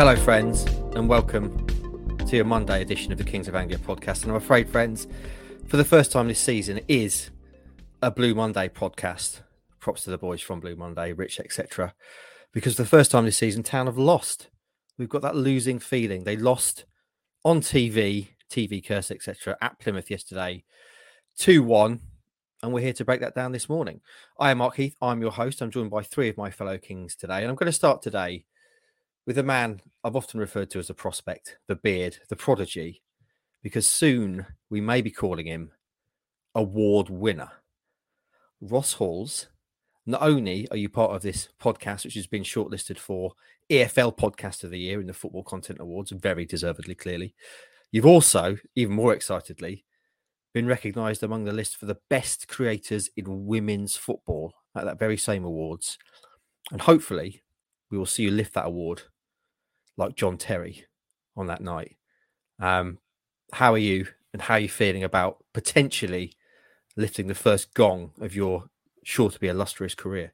Hello, friends, and welcome to your Monday edition of the Kings of Anglia podcast. And I'm afraid, friends, for the first time this season, it is a Blue Monday podcast. Props to the boys from Blue Monday, Rich, etc. Because for the first time this season, Town have lost. We've got that losing feeling. They lost on TV, TV curse, etc. at Plymouth yesterday, 2 1. And we're here to break that down this morning. I am Mark Heath. I'm your host. I'm joined by three of my fellow Kings today. And I'm going to start today with a man I've often referred to as a prospect, the beard, the prodigy, because soon we may be calling him award winner. Ross Halls, not only are you part of this podcast, which has been shortlisted for EFL Podcast of the Year in the Football Content Awards, very deservedly, clearly, you've also, even more excitedly, been recognised among the list for the best creators in women's football at that very same awards. And hopefully, we will see you lift that award like John Terry on that night. Um, how are you and how are you feeling about potentially lifting the first gong of your sure to be illustrious career?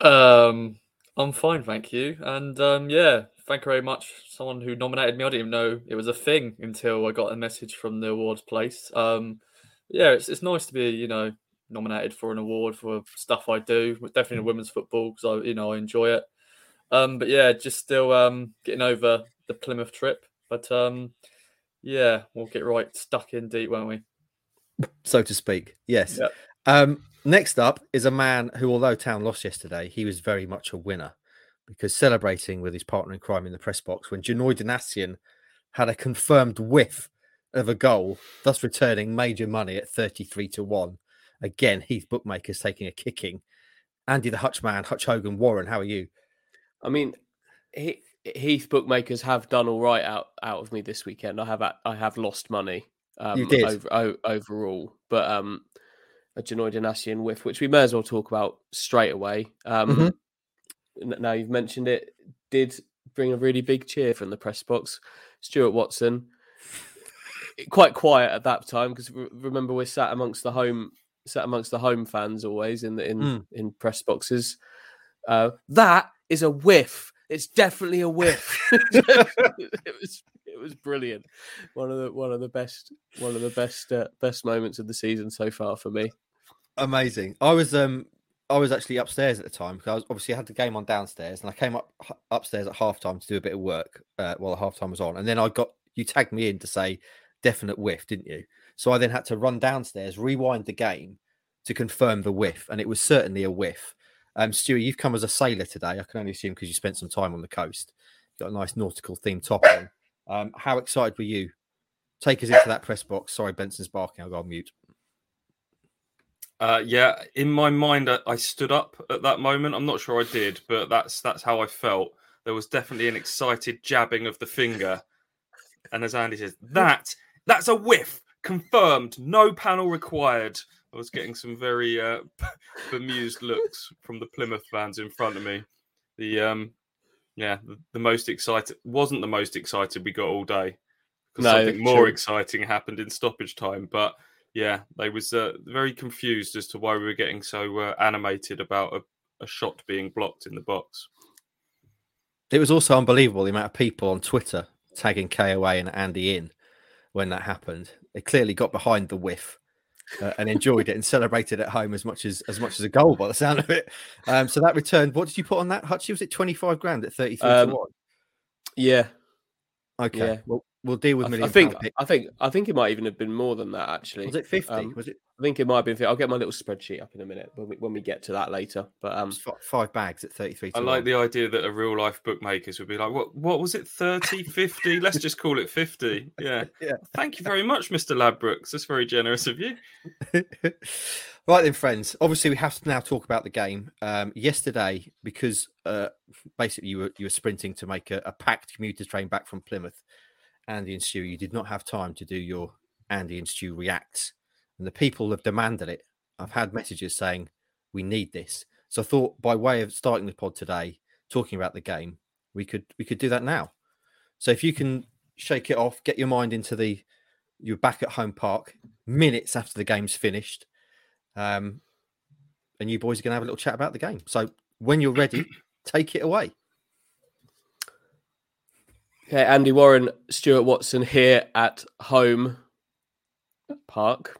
Um, I'm fine, thank you. And um, yeah, thank you very much. Someone who nominated me, I didn't even know it was a thing until I got a message from the awards place. Um, yeah, it's it's nice to be you know nominated for an award for stuff I do. Definitely in women's football because I you know I enjoy it. Um, but yeah, just still um getting over the Plymouth trip. But um, yeah, we'll get right stuck in deep, won't we? So to speak. Yes. Yep. Um, next up is a man who, although Town lost yesterday, he was very much a winner because celebrating with his partner in crime in the press box when Janoi Donacien had a confirmed whiff of a goal, thus returning major money at 33 to 1. Again, Heath Bookmakers taking a kicking. Andy the Hutchman, Hutch Hogan, Warren, how are you? I mean, he, Heath bookmakers have done all right out out of me this weekend. I have I have lost money. Um, You did. over, o- overall, but um, a Janoi Donacien whiff, which we may as well talk about straight away. Um, Mhm. n- now you've mentioned it, did bring a really big cheer from the press box. Stuart Watson, quite quiet at that time because remember we're sat amongst the home sat amongst the home fans always in the in Mm. in press boxes. Uh, that is a whiff. It's definitely a whiff. it was it was brilliant. One of the one of the best one of the best uh, best moments of the season so far for me. Amazing. I was um I was actually upstairs at the time because I was obviously I had the game on downstairs and I came up upstairs at halftime to do a bit of work uh, while the halftime was on and then I got you tagged me in to say definite whiff, didn't you? So I then had to run downstairs, rewind the game to confirm the whiff, and it was certainly a whiff. Um, Stuart, you've come as a sailor today. I can only assume because you spent some time on the coast. Got a nice nautical themed top on. Um, how excited were you? Take us into that press box. Sorry, Benson's barking. I'll go on mute. Uh, yeah, in my mind, I, I stood up at that moment. I'm not sure I did, but that's that's how I felt. There was definitely an excited jabbing of the finger, and as Andy says, that that's a whiff, confirmed, no panel required. I was getting some very uh, bemused looks from the Plymouth fans in front of me. The um, yeah, the, the most excited wasn't the most excited we got all day because No, something more true. exciting happened in stoppage time, but yeah, they was uh, very confused as to why we were getting so uh, animated about a, a shot being blocked in the box. It was also unbelievable the amount of people on Twitter tagging KOA and Andy in when that happened. They clearly got behind the whiff uh, and enjoyed it and celebrated at home as much as as much as a goal by the sound of it. Um, so that returned. What did you put on that, Hutchie? Was it twenty five grand at thirty three Um, to one? Yeah, Okay, yeah. well we'll deal with I, million I think. I think I think it might even have been more than that actually. Was it fifty? um, was it I think it might have been. I'll get my little spreadsheet up in a minute when we when we get to that later. But um, five bags at thirty three to I one? like the idea that a real life bookmakers would be like, what what was it, 30, 50? Let's just call it 50. Yeah. Yeah. Thank you very much, Mr. Ladbrokes. That's very generous of you. right then, friends. Obviously, we have to now talk about the game. Um, yesterday, because uh, basically you were you were sprinting to make a, a packed commuter train back from Plymouth, Andy and Stu, you did not have time to do your Andy and Stu reacts, and the people have demanded it. I've had messages saying we need this, so I thought by way of starting the pod today, talking about the game, we could we could do that now. So if you can shake it off, get your mind into the you're back at home park minutes after the game's finished. Um, and you boys are going to have a little chat about the game. So when you're ready, take it away. Okay, Andy Warren, Stuart Watson here at home park.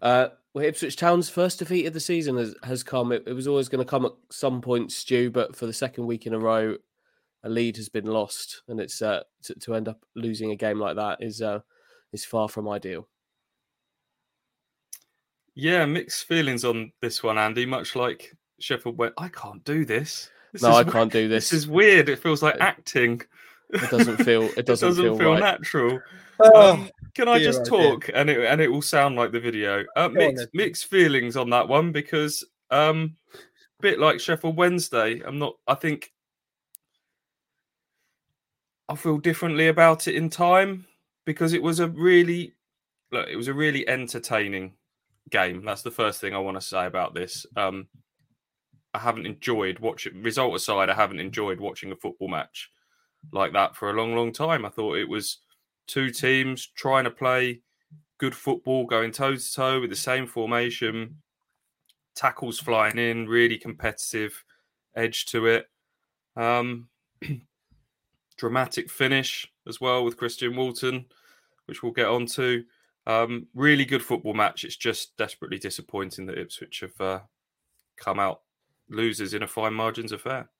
Uh, well, Ipswich Town's first defeat of the season has, has come. It, it was always going to come at some point, Stu, but for the second week in a row, a lead has been lost, and it's uh, to, to end up losing a game like that is uh, is far from ideal. Yeah, mixed feelings on this one, Andy. Much like Sheffield went, I can't do this. this no, I can't do this. This is weird. It feels like acting. It doesn't feel. It doesn't, it doesn't feel, feel, right. natural. Oh, Um, can I just oh dear. talk and it and it will sound like the video? Uh, mixed, then. mixed feelings on that one because um, bit like Sheffield Wednesday. I'm not. I think I feel differently about it in time because it was a really look. It was a really entertaining game. That's the first thing I want to say about this. Um, I haven't enjoyed watching. Result aside, I haven't enjoyed watching a football match like that for a long, long time. I thought it was two teams trying to play good football, going toe to toe with the same formation, tackles flying in, really competitive edge to it. Um, dramatic finish as well with Christian Walton, which we'll get on to. Um, really good football match. It's just desperately disappointing that Ipswich have uh, come out losers in a fine margins affair.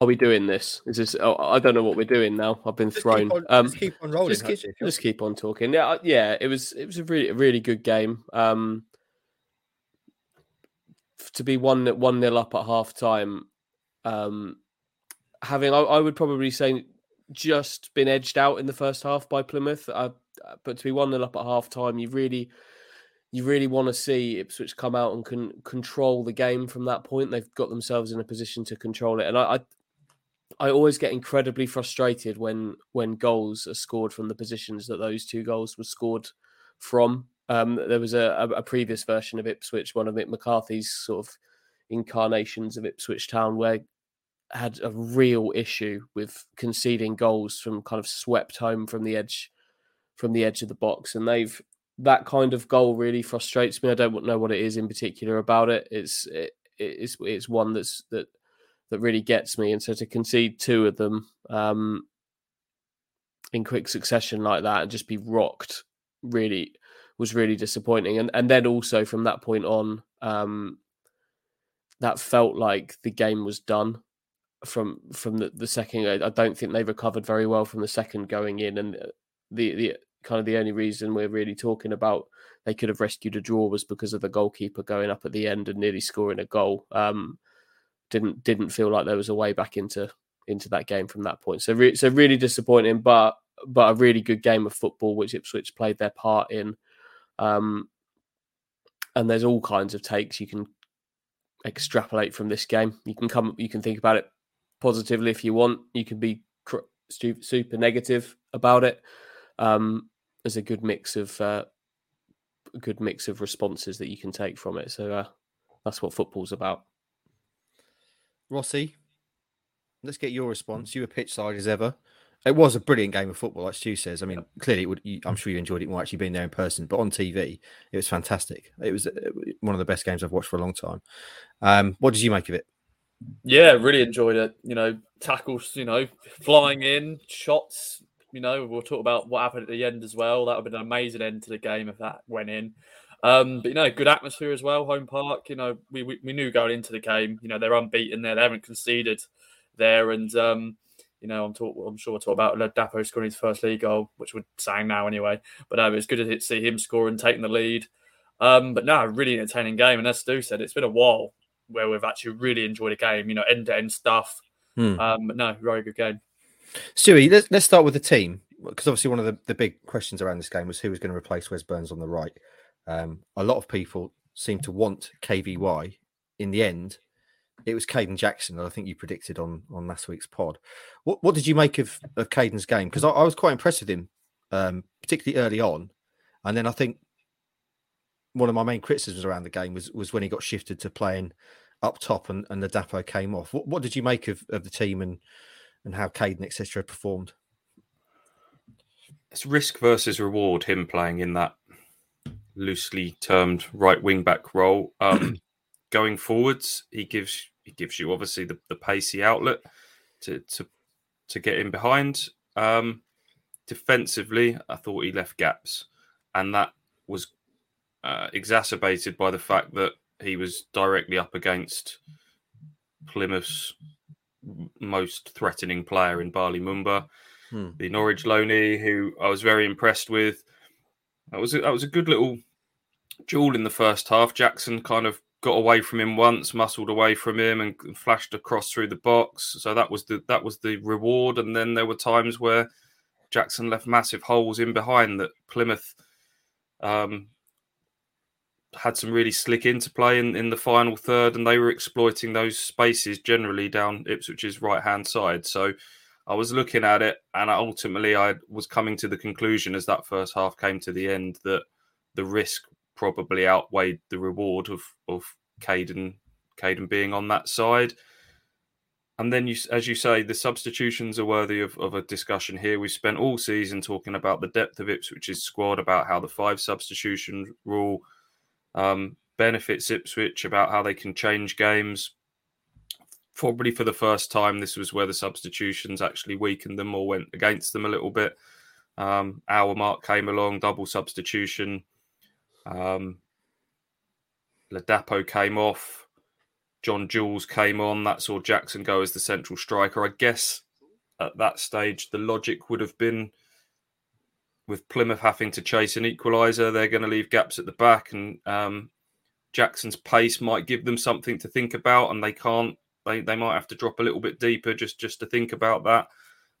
Are we doing this? Is this? Oh, I don't know what we're doing now. I've been Just thrown. Keep on, um, just keep on rolling. just keep, just keep on talking. Yeah, yeah. It was it was a really a really good game. Um, to be one one nil up at half time, um, having I, I would probably say just been edged out in the first half by Plymouth. Uh, but to be one nil up at half time, you really you really want to see Ipswich come out and can control the game from that point. They've got themselves in a position to control it, and I, I I always get incredibly frustrated when when goals are scored from the positions that those two goals were scored from. Um, there was a, a, previous version of Ipswich, one of Mick McCarthy's sort of incarnations of Ipswich Town, where had a real issue with conceding goals from kind of swept home from the edge from the edge of the box, and they've that kind of goal really frustrates me. I don't know what it is in particular about it. It's it, it's it's one that's that that really gets me. And so to concede two of them um, in quick succession like that and just be rocked really was really disappointing. And and then also from that point on, um, that felt like the game was done from from the, the second. I don't think they recovered very well from the second going in, and the the kind of the only reason we're really talking about they could have rescued a draw was because of the goalkeeper going up at the end and nearly scoring a goal. Um, didn't didn't feel like there was a way back into into that game from that point. So re- so really disappointing, but but a really good game of football which Ipswich played their part in. Um, and there's all kinds of takes you can extrapolate from this game. You can come you can think about it positively if you want. You can be cr- super negative about it. Um, there's a good mix of uh, good mix of responses that you can take from it. So uh, that's what football's about. Rossi, let's get your response. You were pitch side as ever. It was a brilliant game of football, like Stu says. I mean, clearly, it would, you, I'm sure you enjoyed it more actually being there in person, but on TV, it was fantastic. It was uh, one of the best games I've watched for a long time. Um, what did you make of it? Yeah, really enjoyed it. You know, tackles, you know, flying in, shots. You know, we'll talk about what happened at the end as well. That would have been an amazing end to the game if that went in. Um, but you know, good atmosphere as well. Home park. You know, we, we we knew going into the game. You know, they're unbeaten there. They haven't conceded there, and um, you know, I'm talk. I'm sure we'll talk about Dapo scoring his first league goal, which we're saying now anyway. But um, it's good to see him score and taking the lead. Um, but no, really entertaining game. And as Stu said, it's been a while where we've actually really enjoyed a game. You know, end to end stuff. Hmm. Um, but no, very good game. Stewie, let's, let's start with the team because obviously one of the, the big questions around this game was who was going to replace Wes Burns on the right. Um, a lot of people seem to want KVY. In the end, it was Kayden Jackson that I think you predicted on on last week's pod. What what did you make of, of Kayden's game? Because I, I was quite impressed with him, um, particularly early on, and then I think one of my main criticisms around the game was was when he got shifted to playing up top and, and the Dapo came off. What, what did you make of, of the team and and how Kayden etc performed? It's risk versus reward. Him playing in that loosely termed right wing back role. Um, going forwards, he gives he gives you obviously the, the pacey outlet to to to get in behind. Um, defensively, I thought he left gaps, and that was uh, exacerbated by the fact that he was directly up against Plymouth's most threatening player in Bali Mumba, Hmm. the Norwich loanee, who I was very impressed with. That was a, that was a good little duel in the first half. Jackson kind of got away from him once, muscled away from him, and flashed across through the box. So that was the that was the reward. And then there were times where Jackson left massive holes in behind that Plymouth um, had some really slick interplay in, in the final third, and they were exploiting those spaces generally down Ipswich's right hand side. So I was looking at it, and ultimately I was coming to the conclusion as that first half came to the end that the risk probably outweighed the reward of of Kayden Kayden being on that side. And then, you, as you say, the substitutions are worthy of, of a discussion here. We've spent all season talking about the depth of Ipswich's squad, about how the five substitution rule um, benefits Ipswich, about how they can change games. Probably for the first time, this was where the substitutions actually weakened them or went against them a little bit. Um, our mark came along, double substitution. Um, Ladapo came off. John Jules came on. That saw Jackson go as the central striker. I guess at that stage, the logic would have been with Plymouth having to chase an equaliser, they're going to leave gaps at the back, and um, Jackson's pace might give them something to think about, and they can't. They they might have to drop a little bit deeper just just to think about that.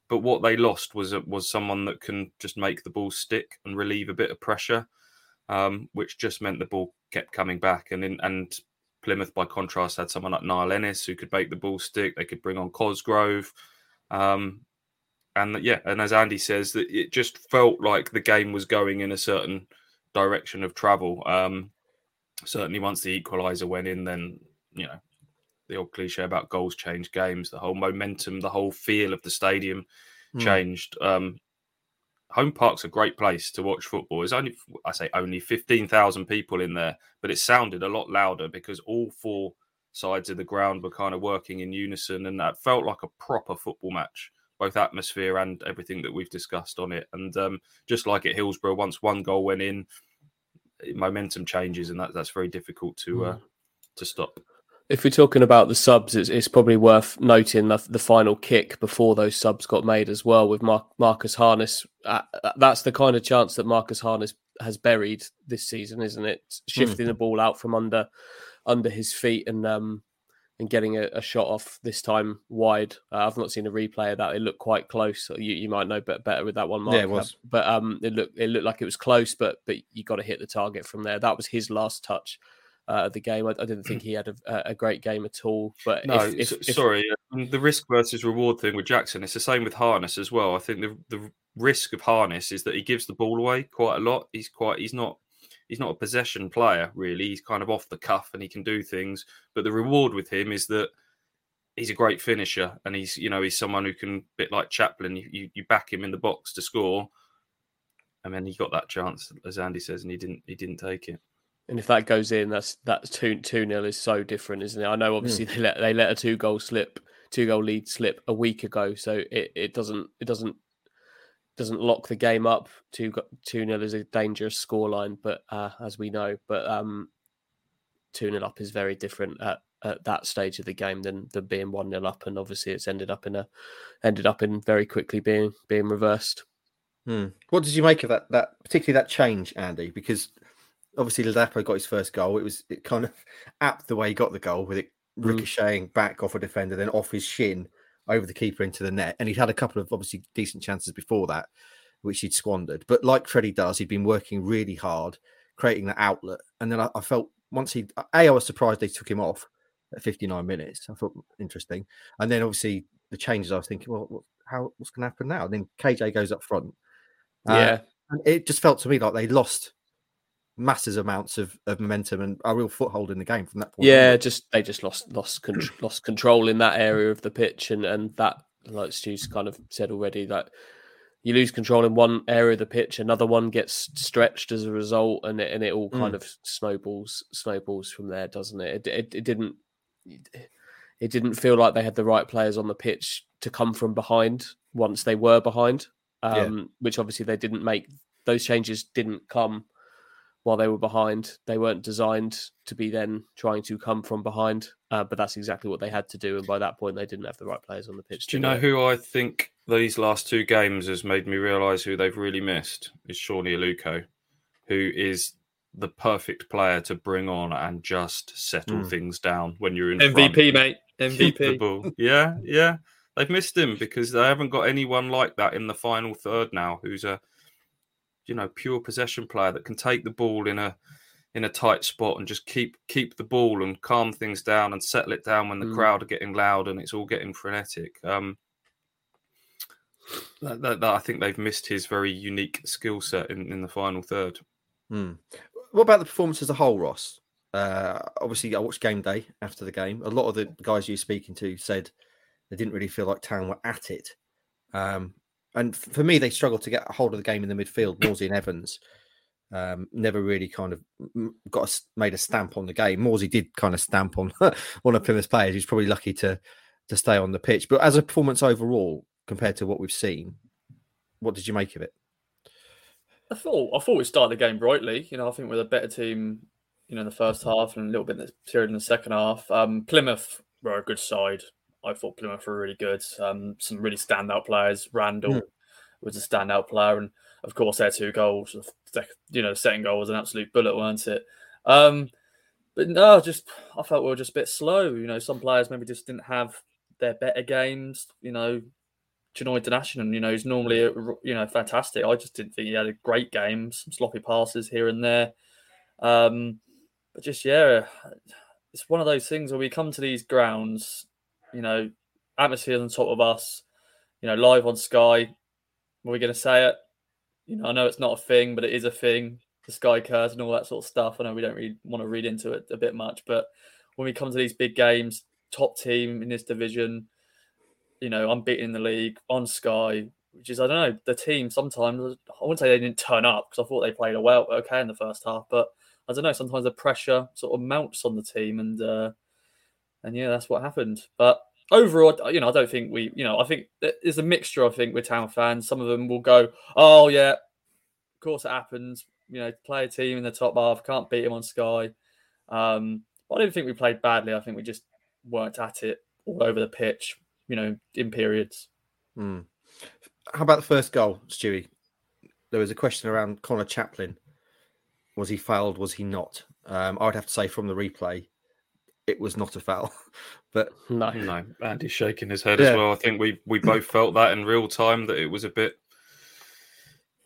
But what they lost was was someone that can just make the ball stick and relieve a bit of pressure, um, which just meant the ball kept coming back. And in, and Plymouth, by contrast, had someone like Niall Ennis who could make the ball stick. They could bring on Cosgrove. Um, and yeah, and as Andy says, that it just felt like the game was going in a certain direction of travel. Um, certainly, once the equaliser went in, then you know the old cliche about goals change games. The whole momentum, the whole feel of the stadium Hmm. changed. Um, Home Park's a great place to watch football. There's only, I say, only fifteen thousand people in there, but it sounded a lot louder because all four sides of the ground were kind of working in unison, and that felt like a proper football match, both atmosphere and everything that we've discussed on it. And um, just like at Hillsborough, once one goal went in, momentum changes, and that, that's very difficult to uh, to stop. If we're talking about the subs, it's, it's probably worth noting the, the final kick before those subs got made as well with Mar- Marcus Harness. Uh, that's the kind of chance that Marcus Harness has buried this season, isn't it? Shifting the ball out from under under his feet and um and getting a, a shot off this time wide. Uh, I've not seen a replay of that. It looked quite close. You, you might know better with that one, Mark. Yeah, it was. But um, it looked it looked like it was close, but but you got to hit the target from there. That was his last touch uh, the game. I, I didn't think he had a, a great game at all. But No, if, if, s- if- sorry. um, The risk versus reward thing with Jackson, it's the same with Harness as well. I think the the risk of Harness is that he gives the ball away quite a lot. He's quite he's not he's not a possession player really. He's kind of off the cuff and he can do things. But the reward with him is that he's a great finisher and he's you know he's someone who can bit like Chaplin. You you, you back him in the box to score. And then he got that chance, as Andy says, and he didn't. He didn't take it. And if that goes in, that's that's two two nil is so different, isn't it? I know obviously they let they let a two goal slip, two goal lead slip a week ago, so it, it doesn't it doesn't doesn't lock the game up. Two go- two nil is a dangerous scoreline, but uh, as we know, but um, two nil up is very different at, at that stage of the game than than being one nil up, and obviously it's ended up in a ended up in very quickly being being reversed. Hmm. What did you make of that? That particularly that change, Andy? Because obviously Ladapo got his first goal. It was it kind of apt the way he got the goal with it Mm. ricocheting back off a defender, then off his shin over the keeper into the net. And he'd had a couple of obviously decent chances before that, which he'd squandered. But like Freddie does, he'd been working really hard, creating that outlet. And then I, I felt once he, a, I was surprised they took him off at 59 minutes. I thought interesting. And then obviously the changes, I was thinking, well, what, how what's going to happen now? And then KJ goes up front. Uh, yeah, and it just felt to me like they lost massive amounts of, of momentum and a real foothold in the game from that point. Yeah, onwards. just they just lost lost con- lost control in that area of the pitch, and and that like Stu's kind of said already that you lose control in one area of the pitch, another one gets stretched as a result, and it, and it all kind Mm. of snowballs snowballs from there, doesn't it? It, it? it didn't it didn't feel like they had the right players on the pitch to come from behind once they were behind, Yeah. um, which obviously they didn't make. Those changes didn't come while they were behind. They weren't designed to be then trying to come from behind, uh, but that's exactly what they had to do. And by that point, they didn't have the right players on the pitch. Do you know it. who I think these last two games has made me realise who they've really missed? Is Sone Aluko, who is the perfect player to bring on and just settle Mm. things down when you're in MVP, front. mate. MVP. Yeah, yeah. They've missed him because they haven't got anyone like that in the final third now who's a you know pure possession player that can take the ball in a in a tight spot and just keep keep the ball and calm things down and settle it down when the Mm. crowd are getting loud and it's all getting frenetic. Um that, that, that I think they've missed his very unique skill set in, in the final third. Hmm. What about the performance as a whole, Ross? Uh, obviously, I watched game day after the game. A lot of the guys you were speaking to said they didn't really feel like Town were at it. Um, and for me, they struggled to get a hold of the game in the midfield. Morsy and Evans um, never really kind of got a made a stamp on the game. Morsy did kind of stamp on one of Plymouth's players. He's probably lucky to to stay on the pitch. But as a performance overall, compared to what we've seen, what did you make of it? I thought I thought we started the game brightly. You know, I think we're a better team, you know, in the first half and a little bit in the period in the second half. Um, Plymouth were a good side. I thought Plymouth were really good. Um, some really standout players. Randell Mm. was a standout player, and of course their two goals. You know, the second goal was an absolute bullet, weren't it? Um, but no, just I felt we were just a bit slow. You know, some players maybe just didn't have their better games. You know, Genoa International, you know, he's normally you know fantastic. I just didn't think he had a great game. Some sloppy passes here and there, um, but just yeah, it's one of those things where we come to these grounds, you know, atmosphere on top of us, you know, live on Sky. Are we going to say it? You know, I know it's not a thing, but it is a thing. The Sky curse and all that sort of stuff. I know we don't really want to read into it a bit much, but when we come to these big games, top team in this division, you know, unbeaten in the league on Sky, which is I don't know the team. Sometimes I wouldn't say they didn't turn up because I thought they played a well okay in the first half, but I don't know. Sometimes the pressure sort of mounts on the team, and uh, and yeah, that's what happened. But overall, you know, I don't think we, you know, I think there's a mixture. I think with town fans, some of them will go, "Oh yeah, of course it happens." You know, play a team in the top half, can't beat him on Sky. Um, but I don't think we played badly. I think we just weren't at it all over the pitch. You know, in periods. Hmm. How about the first goal, Stewie? There was a question around Conor Chaplin. Was he fouled? Was he not? Um, I would have to say from the replay, it was not a foul. but No, No, Andy's shaking his head Yeah. as well. I think we we both felt that in real time that it was a bit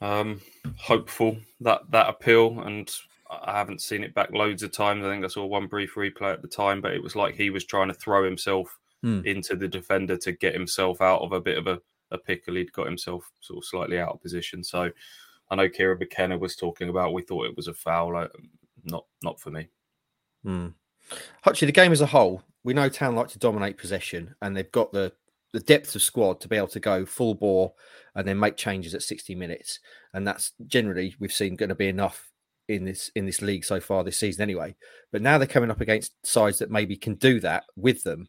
um hopeful that that appeal and I haven't seen it back loads of times. I think I saw one brief replay at the time, but it was like he was trying to throw himself Hmm. into the defender to get himself out of a bit of a, a pickle. He'd got himself sort of slightly out of position. So I know Kieran McKenna was talking about we thought it was a foul. Uh, Not not for me. Hutchie, the game as a whole, we know Town like to dominate possession, and they've got the the depth of squad to be able to go full bore and then make changes at 60 minutes. And that's generally we've seen going to be enough in this in this league so far this season anyway. But now they're coming up against sides that maybe can do that with them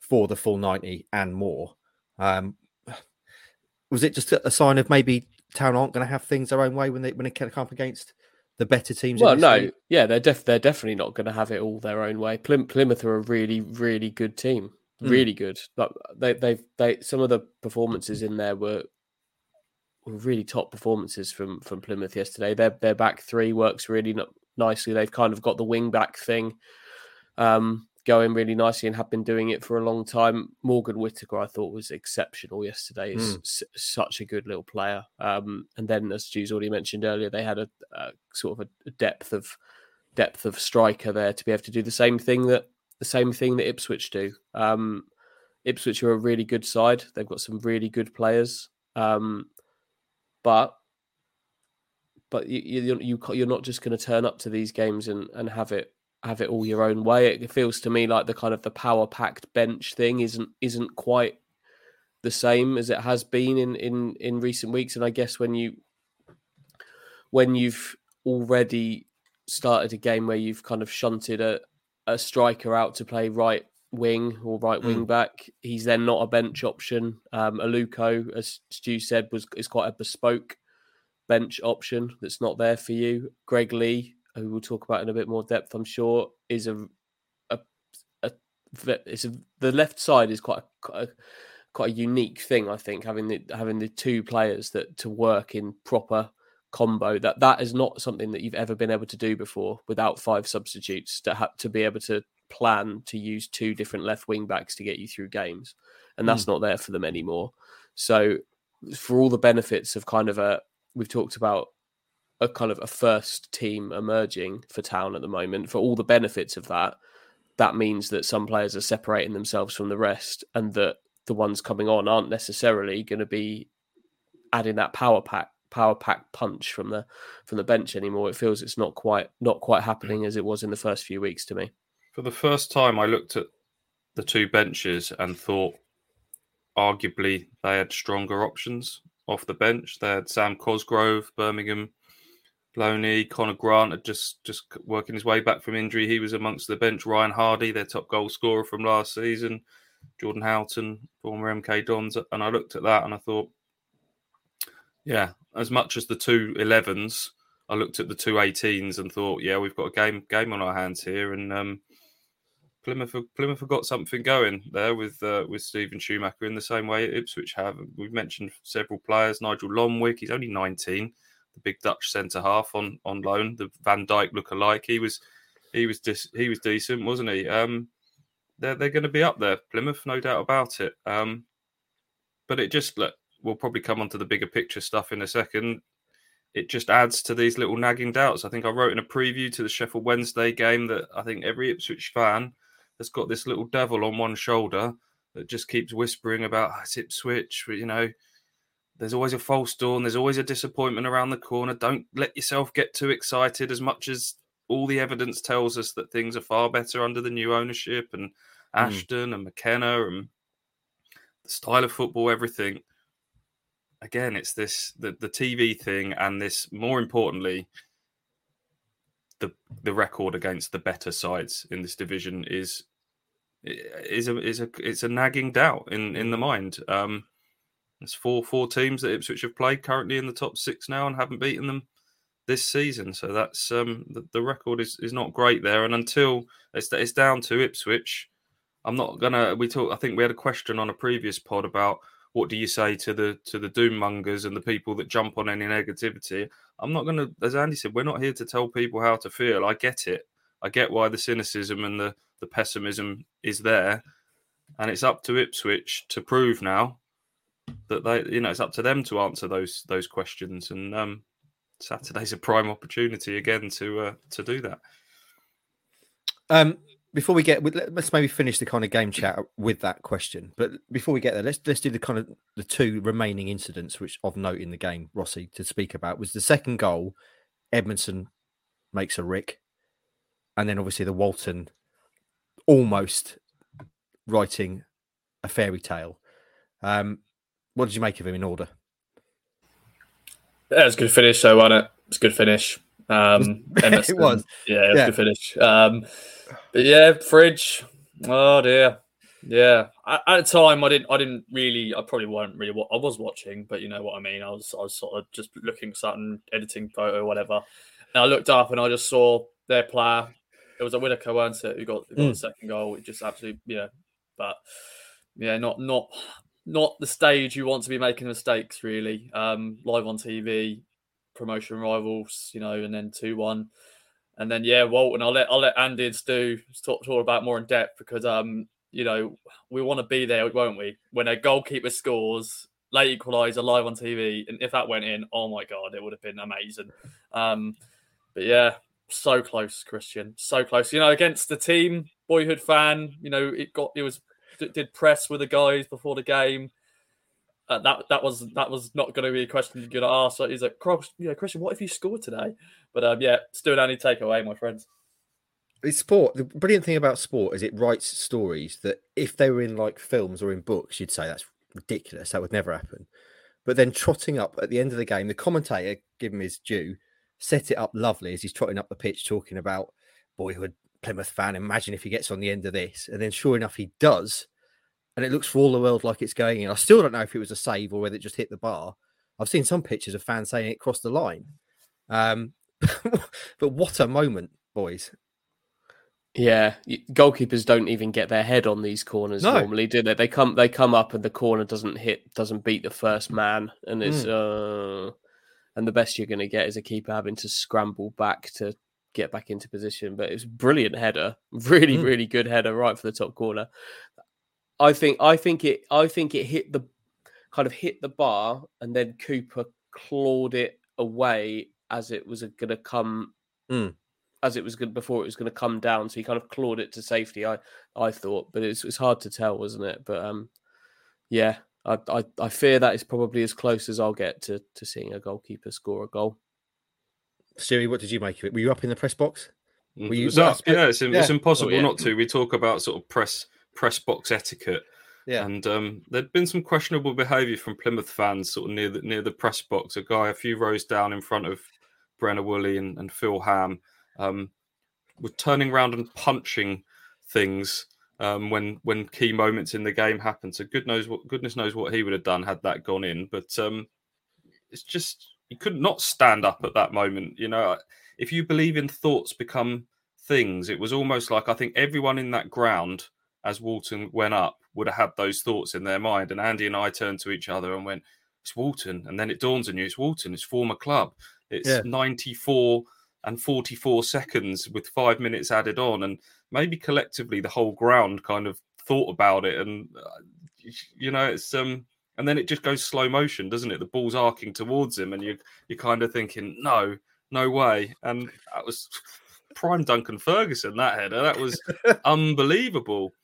for the full 90 and more. Um, was it just a sign of maybe Town aren't going to have things their own way when they when they come up against the better teams? Well, no, league? yeah, they're def- they're definitely not going to have it all their own way. Plym- Plymouth are a really, really good team, Mm. really good. Like they, they've, they, some of the performances in there were, were really top performances from from Plymouth yesterday. Their their back three works really no- nicely. They've kind of got the wing back thing um, going really nicely and have been doing it for a long time. Morgan Whittaker, I thought, was exceptional yesterday. He's s- such a good little player. Um, and then, as Stu's already mentioned earlier, they had a, a sort of a, a depth of depth of striker there to be able to do the same thing that the same thing that Ipswich do. Um, Ipswich are a really good side. They've got some really good players, um, but but you, you, you you're not just going to turn up to these games and, and have it have it all your own way. It feels to me like the kind of the power packed bench thing isn't isn't quite the same as it has been in in in recent weeks. And I guess when you when you've already started a game where you've kind of shunted a, a striker out to play right wing or right wing Mm. back. He's then not a bench option. Um, Aluko, as Stu said, was is quite a bespoke bench option that's not there for you. Greg Leigh, who we'll talk about in a bit more depth, I'm sure, is a a, a it's a, the left side is quite a, quite a quite a unique thing. I think having the having the two players that to work in proper combo that that is not something that you've ever been able to do before without five substitutes to have to be able to plan to use two different left wing backs to get you through games and that's hmm. not there for them anymore so for all the benefits of kind of a we've talked about a kind of a first team emerging for town at the moment for all the benefits of that that means that some players are separating themselves from the rest and that the ones coming on aren't necessarily going to be adding that power pack power pack punch from the from the bench anymore it feels it's not quite not quite happening as it was in the first few weeks to me For the first time, I looked at the two benches and thought, arguably, they had stronger options off the bench. They had Sam Cosgrove, Birmingham, Loney, Conor Grant had just just working his way back from injury. He was amongst the bench. Ryan Hardy, their top goal scorer from last season. Jordan Houghton, former MK Dons, and I looked at that and I thought, yeah, as much as the two 11s, I looked at the two 18s and thought, yeah, we've got a game game on our hands here, and um, Plymouth Plymouth have got something going there with uh, with Steven Schumacher in the same way Ipswich have. We've mentioned several players. Nigel Lonwijk, he's only 19, the big Dutch centre half on on loan, the Van Dijk look alike. He was he was dis- he was decent, wasn't he? Um, they're they're going to be up there, Plymouth, no doubt about it. Um, but it just look, we'll probably come onto the bigger picture stuff in a second. It just adds to these little nagging doubts. I think I wrote in a preview to the Sheffield Wednesday game that I think every Ipswich fan has got this little devil on one shoulder that just keeps whispering about "Ah, it's Ipswich. You know, there's always a false dawn. There's always a disappointment around the corner. Don't let yourself get too excited. As much as all the evidence tells us that things are far better under the new ownership and Ashton and McKenna and the style of football, everything. Again, it's this the, the TV thing and this more importantly, the the record against the better sides in this division is is a is a it's a nagging doubt in in the mind. Um, it's four four teams that Ipswich have played currently in the top six now and haven't beaten them this season. So that's um the, the record is is not great there. And until it's it's down to Ipswich, I'm not gonna. We talk. I think we had a question on a previous pod about what do you say to the to the doom mongers and the people that jump on any negativity. I'm not gonna, as Andy said, we're not here to tell people how to feel. I get it. I get why the cynicism and the the pessimism is there, and it's up to Ipswich to prove now that they, you know, it's up to them to answer those those questions. And um, Saturday's a prime opportunity again to uh, to do that. Um, before we get, let- let's maybe finish the kind of game chat with that question. But before we get there, let's let's do the kind of the two remaining incidents which of note in the game, Rossi, to speak about was the second goal. Edmundson makes a rick, and then obviously the Walton almost writing a fairy tale. Um, what did you make of him in order? Yeah, it was a good finish, though, wasn't it? It's a good finish. Um, It was. Yeah, it was Yeah. good finish. Um, but yeah, fridge. Oh dear. Yeah. At, at the time, I didn't. I didn't really. I probably weren't really. What I was watching, but you know what I mean. I was. I was sort of just looking at something, editing photo, or whatever. And I looked up and I just saw their player. It was a Whittaker, weren't it? Who got, who got Mm. the second goal? It just absolutely, yeah. But yeah, not not not the stage you want to be making mistakes. Really, um, live on TV, promotion rivals, you know, and then two one, and then yeah, Walton. I'll let I'll let Andy and Stu talk, talk about more in depth because um, you know, we want to be there, won't we? When a goalkeeper scores, late equaliser live on TV, and if that went in, oh my god, it would have been amazing. Um, but yeah, so close, Christian, so close. You know, against the team, boyhood fan. You know, it got it was did- press with the guys before the game. Uh, that that was that was not going to be a question you're going to ask. So he's like, "Cross, yeah, Christian, what if you scored today?" But um, yeah, still an only takeaway, my friends. It's sport. The brilliant thing about sport is it writes stories that if they were in like films or in books, you'd say that's ridiculous. That would never happen. But then trotting up at the end of the game, the commentator, give him his due, set it up lovely as he's trotting up the pitch talking about boyhood Plymouth fan. Imagine if he gets on the end of this. And then sure enough, he does. And it looks for all the world like it's going in. I still don't know if it was a save or whether it just hit the bar. I've seen some pictures of fans saying it crossed the line. Um, but what a moment, boys. Yeah, goalkeepers don't even get their head on these corners no. normally, do they? They come they come up and the corner doesn't hit doesn't beat the first man and it's mm. uh and the best you're going to get is a keeper having to scramble back to get back into position. But it was brilliant header, really, mm. really good header right for the top corner. I think, I think it, I think it hit the kind of hit the bar, and then Cooper clawed it away as it was going to come. Mm. As it was good before it was going to come down, so he kind of clawed it to safety. I, I thought, but it's it's hard to tell, wasn't it? But um, yeah, I, I, I fear that is probably as close as I'll get to to seeing a goalkeeper score a goal. Stewie, what did you make of it? Were you up in the press box? Were you? Yeah, it's, yeah. it's impossible oh, yeah. not to. We talk about sort of press press box etiquette. Yeah. And um, there'd been some questionable behaviour from Plymouth fans, sort of near the near the press box. A guy a few rows down in front of Brenna Woolley and, and Phil Ham um, was turning around and punching things um, when when key moments in the game happened. So good knows what goodness knows what he would have done had that gone in. But um, it's just he could not stand up at that moment. You know, if you believe in thoughts become things, it was almost like I think everyone in that ground as Walton went up would have had those thoughts in their mind. And Andy and I turned to each other and went, "It's Walton," and then it dawns on you, "It's Walton. It's former club. It's yeah. 94." and 44 seconds with five minutes added on. And maybe collectively the whole ground kind of thought about it. And, uh, you know, it's, um, and then it just goes slow motion, doesn't it? The ball's arcing towards him, and you you're kind of thinking, no, no way. And that was prime Duncan Ferguson, that header. That was unbelievable.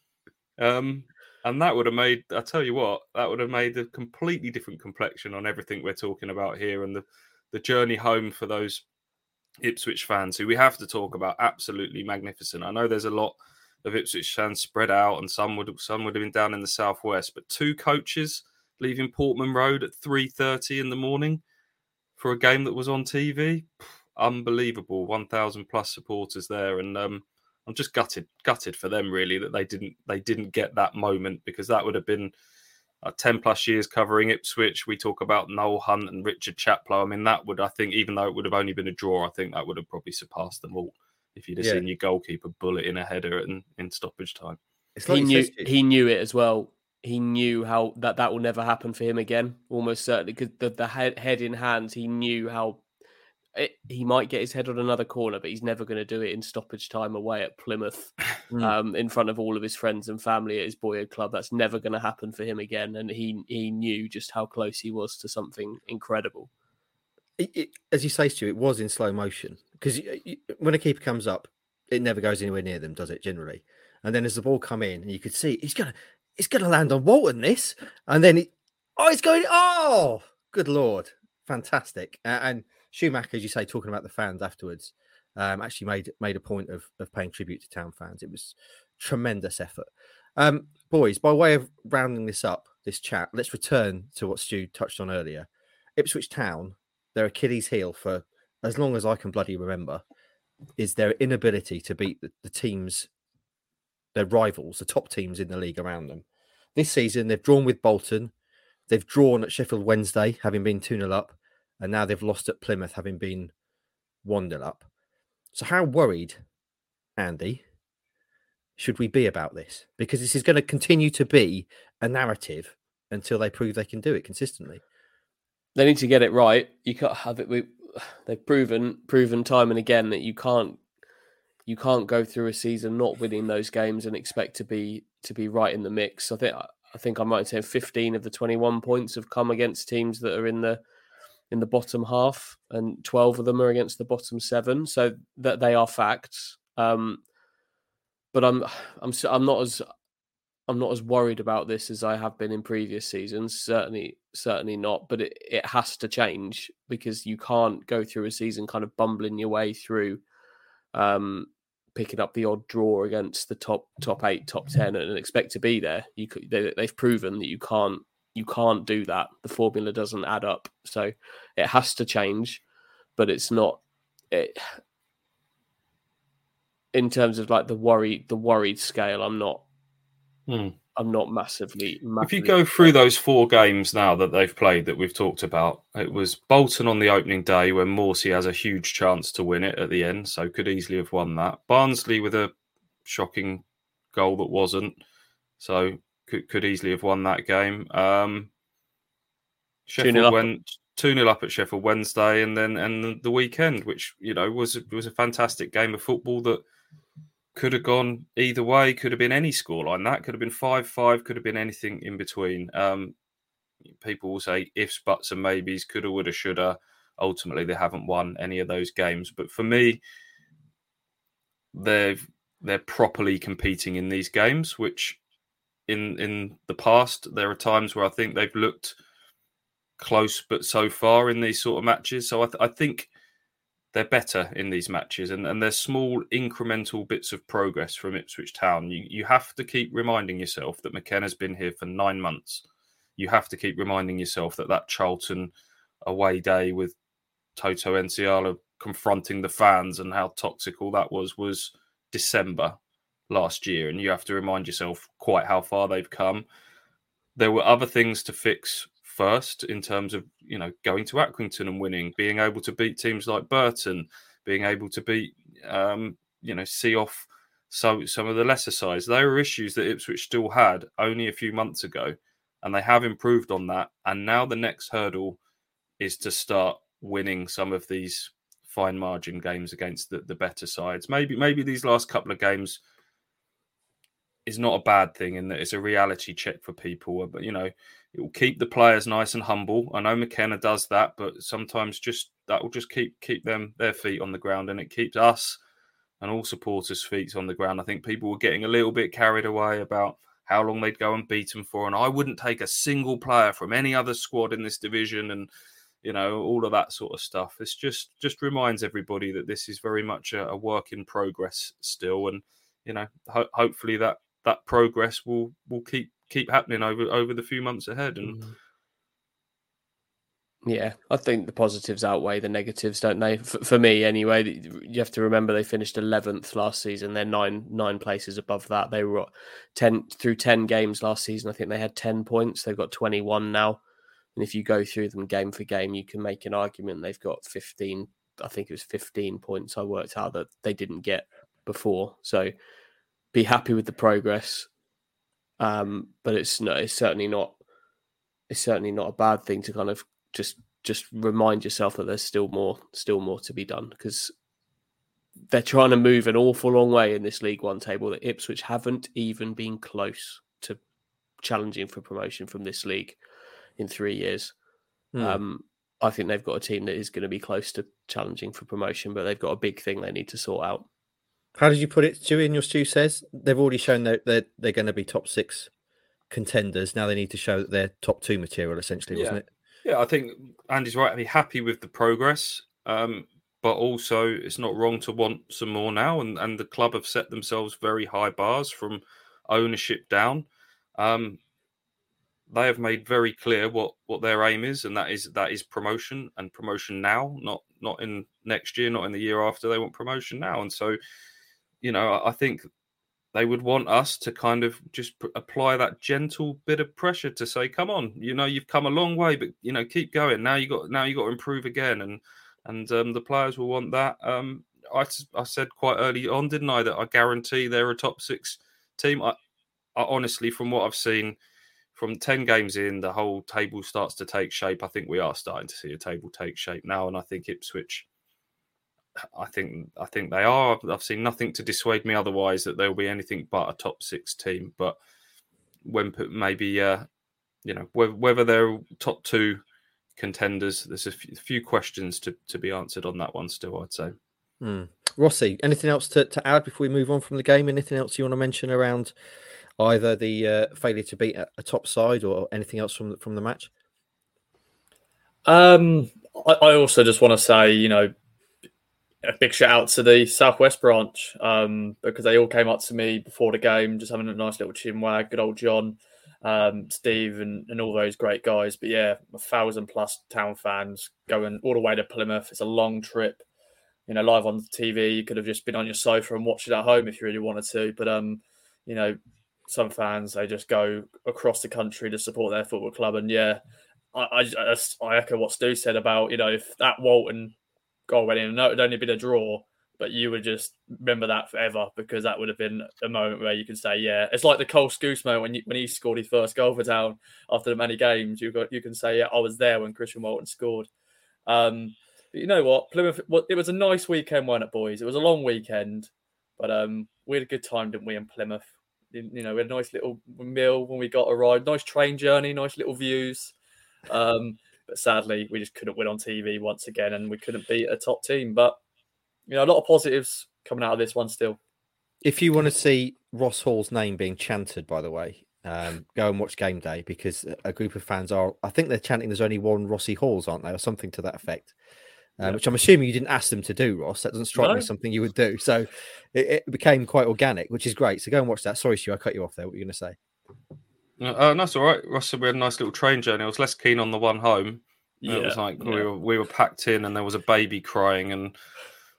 Um, and that would have made, I tell you what, that would have made a completely different complexion on everything we're talking about here and the, the journey home for those Ipswich fans who we have to talk about. Absolutely magnificent. I know there's a lot of Ipswich fans spread out, and some would some would have been down in the southwest. But two coaches leaving Portman Road at three thirty in the morning for a game that was on TV. Unbelievable. One thousand plus supporters there, and um, I'm just gutted, gutted for them really that they didn't they didn't get that moment because that would have been uh, 10 plus years covering Ipswich. We talk about Noel Hunt and Richard Chaplow. I mean, that would, I think, even though it would have only been a draw, I think that would have probably surpassed them all if you'd have yeah. seen your goalkeeper bullet in a header in, in stoppage time. Like he knew he knew it as well. He knew how that that will never happen for him again, almost certainly. Because the, the head, head in hands, he knew how it, he might get his head on another corner, but he's never going to do it in stoppage time away at Plymouth, mm. um, in front of all of his friends and family at his boyhood club. That's never going to happen for him again, and he he knew just how close he was to something incredible. It, it, as you say, Stu, it was in slow motion because when a keeper comes up, it never goes anywhere near them, does it? Generally, and then as the ball come in, and you could see he's gonna he's gonna land on Walton this, and then he, oh, he's going, oh, good lord, fantastic, and Schumacher, as you say, talking about the fans afterwards, um, actually made made a point of of paying tribute to town fans. It was tremendous effort. Um, boys, by way of rounding this up, this chat, let's return to what Stu touched on earlier. Ipswich Town, their Achilles heel for as long as I can bloody remember, is their inability to beat the, the teams, their rivals, the top teams in the league around them. This season, they've drawn with Bolton, they've drawn at Sheffield Wednesday, having been 2 0 up, and now they've lost at Plymouth, having been 1 0 up. So, how worried, Andy, should we be about this? Because this is going to continue to be a narrative until they prove they can do it consistently. They need to get it right. You can't have it. They've proven proven time and again that you can't you can't go through a season not winning those games and expect to be to be right in the mix. I think I think I might say 15 of the 21 points have come against teams that are in the in the bottom half, and 12 of them are against the bottom seven. So that they are facts. Um, but I'm I'm I'm not as I'm not as worried about this as I have been in previous seasons. Certainly, certainly not. But it, it has to change because you can't go through a season kind of bumbling your way through, um, picking up the odd draw against the top top eight, top ten, and expect to be there. You could, they, they've proven that you can't you can't do that. The formula doesn't add up. So it has to change, but it's not. It, in terms of like the worry, the worried scale, I'm not. Hmm. I'm not massively, If you go through those four games now that they've played that we've talked about, it was Bolton on the opening day when Morsy has a huge chance to win it at the end, so could easily have won that. Barnsley with a shocking goal that wasn't, so could could easily have won that game. Um, 2-0 Sheffield went two 0 up at Sheffield Wednesday, and then and the weekend, which you know was was a fantastic game of football that could have gone either way. Could have been any scoreline. That could have been five five. Could have been anything in between. Um, people will say ifs, buts, and maybes. Coulda, woulda, shoulda. Ultimately, they haven't won any of those games. But for me, they've they're properly competing in these games. Which in in the past, there are times where I think they've looked close, but so far in these sort of matches. So I, th- I think they're better in these matches, and, and there's small incremental bits of progress from Ipswich Town. You you have to keep reminding yourself that McKenna's been here for nine months. You have to keep reminding yourself that that Charlton away day with Toto Nsiala confronting the fans and how toxic all that was was December last year, and you have to remind yourself quite how far they've come. There were other things to fix first in terms of you know going to Accrington and winning, being able to beat teams like Burton, being able to beat um, you know see off so some of the lesser sides. There were issues that Ipswich still had only a few months ago, and they have improved on that. And now the next hurdle is to start winning some of these fine margin games against the, the better sides. Maybe maybe these last couple of games is not a bad thing in that it's a reality check for people. But you know, it will keep the players nice and humble. I know McKenna does that, but sometimes just that will just keep keep them their feet on the ground, and it keeps us and all supporters' feet on the ground. I think people were getting a little bit carried away about how long they'd go and beat them for, and I wouldn't take a single player from any other squad in this division, and you know all of that sort of stuff. It's just just reminds everybody that this is very much a, a work in progress still, and you know ho- hopefully that that progress will will keep keep happening over over the few months ahead. And mm. Yeah, I think the positives outweigh the negatives, don't they? For, for me, anyway. You have to remember they finished eleventh last season. They're nine nine places above that. They were ten through ten games last season. I think they had ten points. They've got twenty one now. And if you go through them game for game, you can make an argument they've got fifteen. I think it was fifteen points. I worked out that they didn't get before. So be happy with the progress. Um, but it's no, it's certainly not. It's certainly not a bad thing to kind of just just remind yourself that there's still more still more to be done because they're trying to move an awful long way in this League One table that Ipswich haven't even been close to challenging for promotion from this league in three years. Hmm. Um, I think they've got a team that is going to be close to challenging for promotion, but they've got a big thing they need to sort out. How did you put it, Stewie? In your Stew says they've already shown that they're, they're going to be top six contenders. Now they need to show that they're top two material, essentially, wasn't it? Yeah, I think Andy's right. I'd be happy with the progress, um, but also it's not wrong to want some more now. And, and the club have set themselves very high bars from ownership down. Um, they have made very clear what, what their aim is, and that is that is promotion and promotion now, not not in next year, not in the year after. They want promotion now, and so you know I, I think they would want us to kind of just apply that gentle bit of pressure to say, "Come on, you know you've come a long way, but you know keep going. Now you got now you got to improve again." And and um, the players will want that. Um, I said quite early on, didn't I, that I guarantee they're a top six team. I, I honestly, from what I've seen, from ten games in, the whole table starts to take shape. I think we are starting to see a table take shape now, and I think Ipswich. I think I think they are. I've seen nothing to dissuade me otherwise that they'll be anything but a top six team. But when put maybe uh, you know whether, whether they're top two contenders, there's a few, few questions to, to be answered on that one still. I'd say. Hmm. Rossi, anything else to, to add before we move on from the game? Anything else you want to mention around either the uh, failure to beat a, a top side or anything else from the, from the match? Um, I, I also just want to say, you know, a big shout out to the Southwest branch um, because they all came up to me before the game, just having a nice little chin wag. Good old John, um, Steve, and, and all those great guys. But yeah, a thousand plus town fans going all the way to Plymouth. It's a long trip. you know, live on TV. You could have just been on your sofa and watched it at home if you really wanted to. But um, you know, some fans they just go across the country to support their football club, and yeah, I I, I echo what Stu said about you know if that Walton goal went in, no, it'd only been a draw, but you would just remember that forever because that would have been a moment where you can say, yeah, it's like the Cole Skuse moment when you, when he scored his first goal for Town after the many games. You got you can say, yeah, I was there when Christian Walton scored. Um, but you know what, Plymouth, it was a nice weekend, weren't it, boys? It was a long weekend, but um, we had a good time, didn't we, in Plymouth? You know, we had a nice little meal when we got arrived, nice train journey, nice little views. Um, but sadly, we just couldn't win on TV once again, and we couldn't beat a top team. But you know, a lot of positives coming out of this one still. If you want to see Ross Hall's name being chanted, by the way, um, go and watch game day because a group of fans are. I think they're chanting. There's only one Rossi Halls, aren't they, or something to that effect? Um, Which I'm assuming you didn't ask them to do, Ross. That doesn't strike No. me as something you would do. So it, it became quite organic, which is great. So go and watch that. Sorry, Stu, I cut you off there. What were you going to say? Uh, that's all right. Said we had a nice little train journey. I was less keen on the one home. it was like we were we were packed in, and there was a baby crying and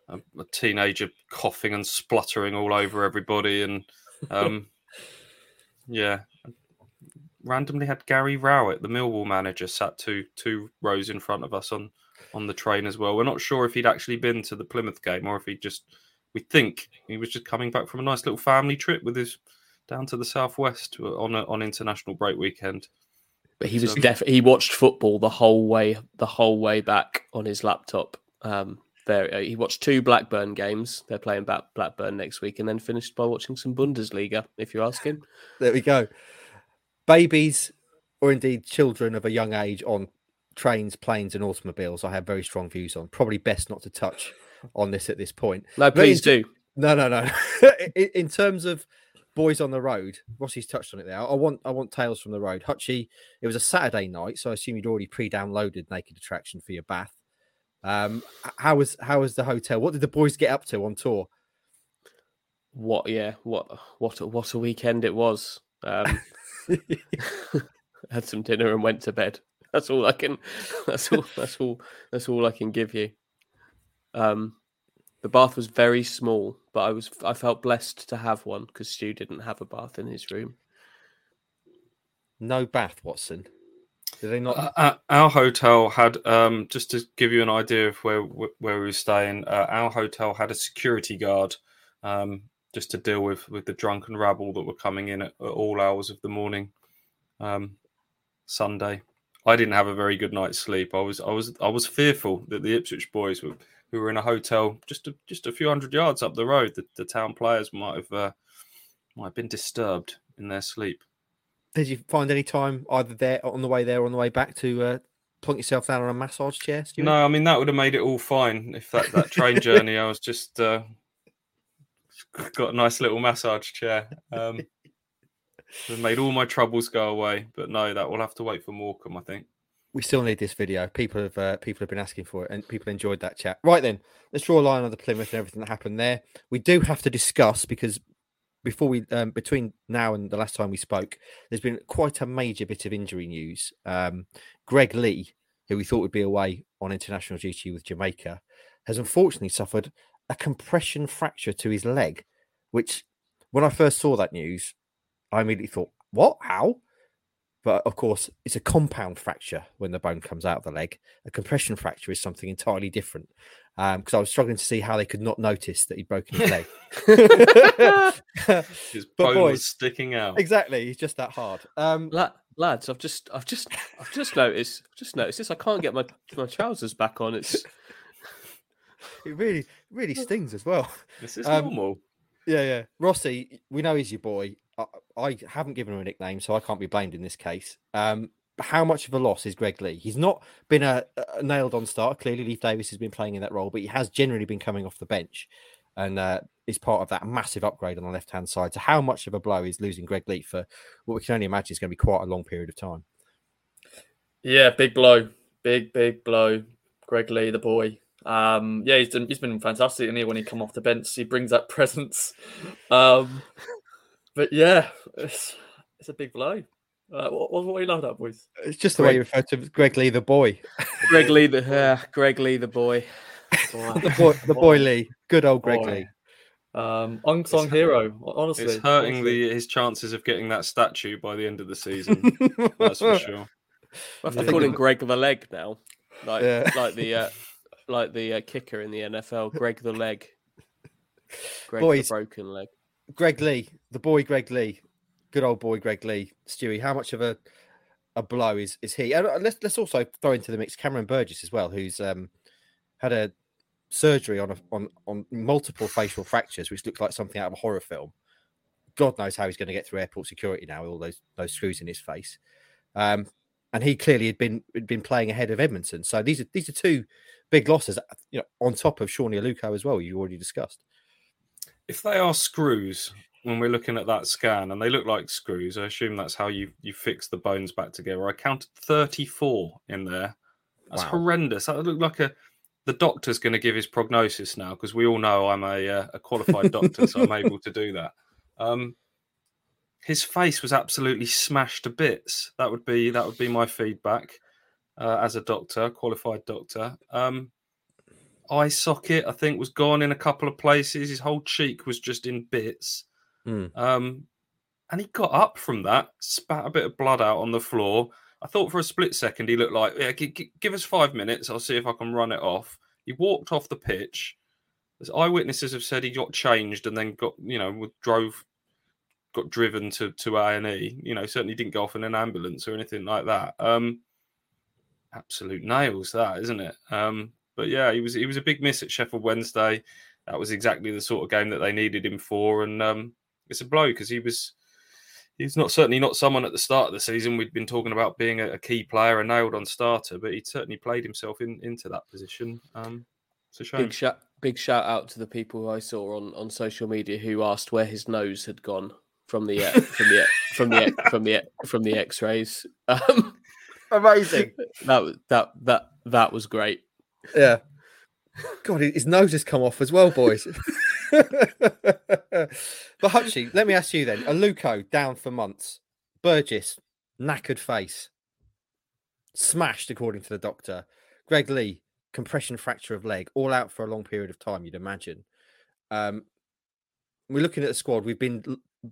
a, a teenager coughing and spluttering all over everybody, and um, yeah, randomly had Gary Rowett, the Millwall manager, sat two two rows in front of us on on the train as well. We're not sure if he'd actually been to the Plymouth game or if he just. We think he was just coming back from a nice little family trip with his down to the southwest on a, on international break weekend. But he was So- definitely he watched football the whole way the whole way back on his laptop. Um, there uh, he watched two Blackburn games. They're playing back Blackburn next week, and then finished by watching some Bundesliga. If you ask him, There we go. Babies, or indeed children of a young age on trains, planes, and automobiles, I have very strong views on. Probably best not to touch on this at this point. no, please in- do. No, no, no. in, in terms of boys on the road, Rossi's touched on it there. I want, I want tales from the road. Hutchie, it was a Saturday night, so I assume you'd already pre-downloaded Naked Attraction for your bath. Um, how was how was the hotel? What did the boys get up to on tour? What? Yeah. What? What? What a weekend it was. Um, had some dinner and went to bed. That's all I can. That's all. That's all. That's all I can give you. Um, the bath was very small, but I was I felt blessed to have one because Stu didn't have a bath in his room. no bath, Watson. Did they not? Uh, uh, our hotel had um, just to give you an idea of where where we were staying. Uh, our hotel had a security guard um, just to deal with with the drunken rabble that were coming in at, at all hours of the morning. Um, Sunday, I didn't have a very good night's sleep. I was I was I was fearful that the Ipswich boys were who were in a hotel just a, just a few hundred yards up the road. The, the town players might have uh, might have been disturbed in their sleep. Did you find any time either there on the way there or on the way back to uh, plunk yourself down on a massage chair? Stuart? No, I mean that would have made it all fine if that, that train journey. I was just uh, got a nice little massage chair. Um, it made all my troubles go away. But no, that will have to wait for Morecambe, I think. We still need this video. People have uh, people have been asking for it, and people enjoyed that chat. Right then, let's draw a line on the Plymouth and everything that happened there. We do have to discuss because before we um, between now and the last time we spoke, there's been quite a major bit of injury news. Um, Greg Leigh, who we thought would be away on international duty with Jamaica, has unfortunately suffered a compression fracture to his leg, which when I first saw that news, I immediately thought, "What? How?" But of course, it's a compound fracture when the bone comes out of the leg. A compression fracture is something entirely different. Because I was struggling to see how they could not notice that he'd broken his leg. His bone boys- was sticking out. exactly, he's just that hard. Um, La- lads, I've just, I've just, I've just noticed, just noticed this. I can't get my my trousers back on. It's it really, really stings as well. This is Um, normal. Yeah, yeah. Rossi, we know he's your boy. I, haven't given him a nickname, so I can't be blamed in this case. Um, how much of a loss is Greg Leigh? He's not been a, a nailed on starter. Clearly, Leif Davis has been playing in that role, but he has generally been coming off the bench and uh, is part of that massive upgrade on the left hand side. So, how much of a blow is losing Greg Leigh for what we can only imagine is going to be quite a long period of time? Yeah, big blow, big big blow. Greg Leigh, the boy. Um, yeah, he's done, he's been fantastic, and he when he come off the bench, he brings that presence. Um, but yeah, it's, it's a big blow. Uh, what, what, what are you laughing at, boys? It's just the way you refer to Greg Leigh, the boy. Greg Leigh, the uh, Greg Leigh, the boy. the boy, the boy Lee, good old Greg Boy. Lee. Um, unsung hero, honestly. It's hurting honestly. the his chances of getting that statue by the end of the season. That's for sure. I have I to think call him Greg the Leg now, like Yeah. like the uh, like the uh, kicker in the NFL, Greg the Leg. Greg Boys. the Broken Leg. Greg Leigh, the boy Greg Leigh, good old boy Greg Leigh. Stewie, how much of a a blow is is he? And uh, let's let's also throw into the mix Cameron Burgess as well, who's um had a surgery on a, on on multiple facial fractures, which looks like something out of a horror film. God knows how he's going to get through airport security now with all those those screws in his face. Um, and he clearly had been had been playing ahead of Edmundson. So these are these are two big losses, you know, on top of Sone Aluko as well. You already discussed. If they are screws, when we're looking at that scan, and they look like screws, I assume that's how you you fix the bones back together. I counted thirty four in there. That's Wow. horrendous. That looked like a. The doctor's going to give his prognosis now because we all know I'm a uh, a qualified doctor, so I'm able to do that. Um, his face was absolutely smashed to bits. That would be that would be my feedback uh, as a doctor, qualified doctor. Um, eye socket, I think, was gone in a couple of places. His whole cheek was just in bits. Mm. Um, and he got up from that, spat a bit of blood out on the floor. I thought for a split second he looked like, yeah, g- g- give us five minutes. I'll see if I can run it off. He walked off the pitch. As eyewitnesses have said, he got changed and then got, you know, drove, got driven to to A and E. You know, certainly didn't go off in an ambulance or anything like that. Um, absolute nails, that isn't it? Um, but yeah, he was he was a big miss at Sheffield Wednesday. That was exactly the sort of game that they needed him for, and um, it's a blow because he was he's not certainly not someone at the start of the season we'd been talking about being a, a key player, a nailed on starter, but he certainly played himself in, into that position. Um, it's a shame. Big shout, big shout out to the people who I saw on, on social media who asked where his nose had gone from the uh, from the from the from the from the X-rays. Um, Amazing. that was that that that was great. Yeah. God, his nose has come off as well, boys. but Hutchie, let me ask you then. Aluko down for months. Burgess, knackered face. Smashed, according to the doctor. Greg Leigh, compression fracture of leg, all out for a long period of time, you'd imagine. Um, we're looking at the squad. We've been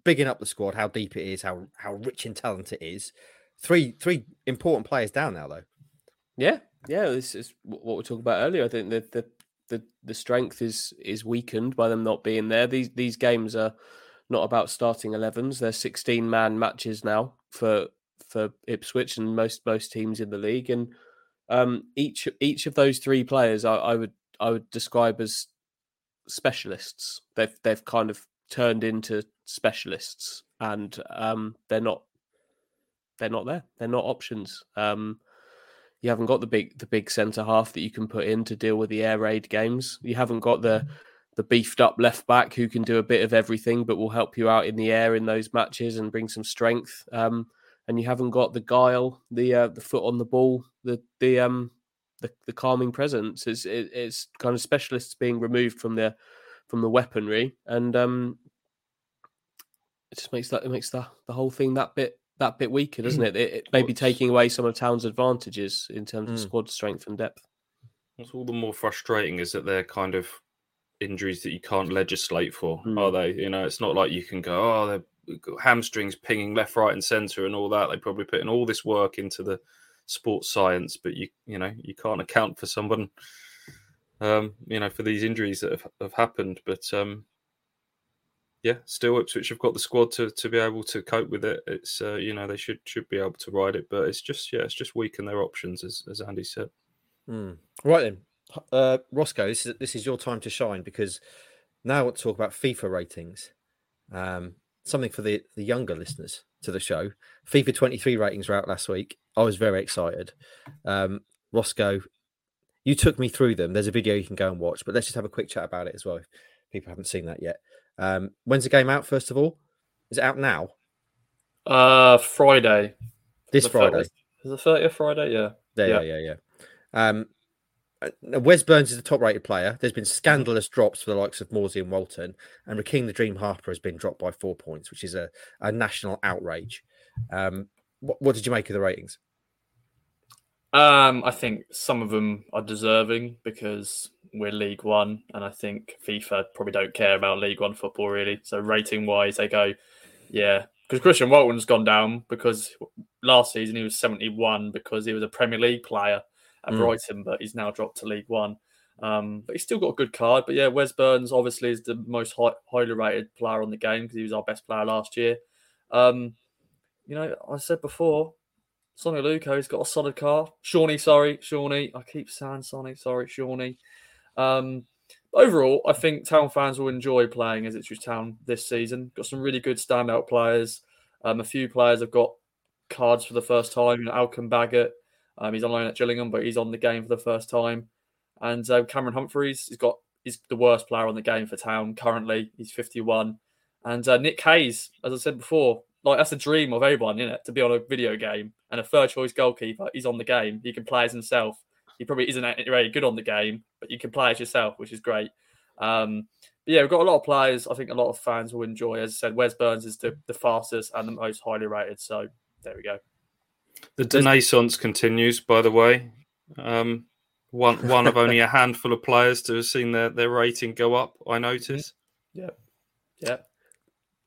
bigging up the squad, how deep it is, how how rich in talent it is. Three three important players down now, though. Yeah, yeah. This is what we talked about earlier. I think that the the the strength is is weakened by them not being there. These these games are not about starting 11s. They're 16 man matches now for for Ipswich and most most teams in the league. And um, each each of those three players, I, I would I would describe as specialists. They've they've kind of turned into specialists, and um, they're not they're not there. They're not options. Um, you haven't got the big the big centre half that you can put in to deal with the air raid games. You haven't got the the beefed up left back who can do a bit of everything, but will help you out in the air in those matches and bring some strength. Um, and you haven't got the guile, the uh, the foot on the ball, the the um the, the calming presence. It's it, it's kind of specialists being removed from the from the weaponry, and um, it just makes that it makes the the whole thing that bit that bit weaker, doesn't it? It, it may be taking away some of Town's advantages in terms of Mm. squad strength and depth. What's all the more frustrating is that they're kind of injuries that you can't legislate for, Hmm. are they? You know, it's not like you can go, oh, they've got hamstrings pinging left, right, and centre, and all that. They probably put in all this work into the sports science, but you, you know, you can't account for someone, um, you know, for these injuries that have, have happened. But um, yeah, still Ipswich have got the squad to, to be able to cope with it. It's uh, you know they should should be able to ride it, but it's just yeah, it's just weaken their options, as as Andy said. Hmm. Right then, uh, Roscoe, this is this is your time to shine because now I want to talk about FIFA ratings. Um, something for the the younger listeners to the show. FIFA 23 ratings were out last week. I was very excited. Um, Roscoe, you took me through them. There's a video you can go and watch, but let's just have a quick chat about it as well. If people haven't seen that yet. Um, when's the game out? First of all, is it out now? Uh, Friday. This The Friday. 30th. Is the thirtieth Friday? Yeah. There, yeah, yeah, yeah. Um, uh, Wes Burns is the top-rated player. There's been scandalous drops for the likes of Morsy and Walton, and Rekeem the Dream Harper has been dropped by four points, which is a, a national outrage. Um, what, what did you make of the ratings? Um, I think some of them are deserving because we're League One, and I think FIFA probably don't care about League One football really. So rating wise, they go, yeah, because Christian Walton's gone down because last season he was 71 because he was a Premier League player at Mm. Brighton, but he's now dropped to League One. Um, but he's still got a good card. But yeah, Wes Burns obviously is the most high, highly rated player on the game because he was our best player last year. Um, you know, I said before, Sonny Luco, he's got a solid car. Sone, sorry, Sone. I keep saying Sonny, sorry, Sone. Um, overall, I think Town fans will enjoy playing as Ipswich Town this season. Got some really good standout players. Um, a few players have got cards for the first time. You know, Elkan Baggott, um, he's on loan at Gillingham, but he's on the game for the first time. And uh, Cameron Humphreys, he's got he's the worst player on the game for Town currently. He's 51. And uh, Nick Hayes, as I said before, like that's a dream of everyone, isn't it? To be on a video game and a third choice goalkeeper. He's on the game. He can play as himself. He probably isn't very good on the game, but you can play as yourself, which is great. Um, but yeah, we've got a lot of players. I think a lot of fans will enjoy. As I said, Wes Burns is the, the fastest and the most highly rated. So there we go. The Renaissance continues, by the way. Um, one one of only a handful of players to have seen their, their rating go up. I notice. Yeah, yeah.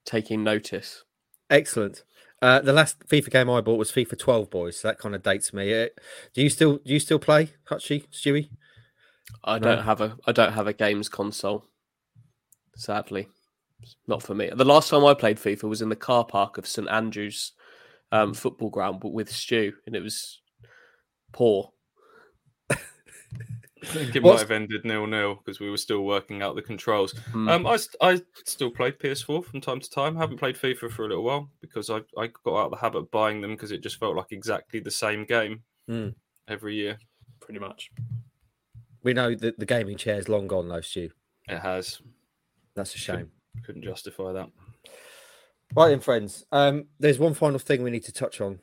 Taking notice. Excellent. Uh, the last FIFA game I bought was FIFA 12, boys. So that kind of dates me. Uh, do you still do you still play Hutchie, Stewie? I don't have a I don't have a games console. Sadly, It's not for me. The last time I played FIFA was in the car park of St Andrews um, football ground, but with Stew, and it was poor. I think it What's- might have ended nil nil because we were still working out the controls. Mm. Um, I, st- I still play PS4 from time to time. I haven't played FIFA for a little while because I, I got out of the habit of buying them because it just felt like exactly the same game Mm. every year. Pretty much. We know that the gaming chair is long gone, though, Stu. It has. That's a shame. Couldn't justify that. Right then, friends. Um, there's one final thing we need to touch on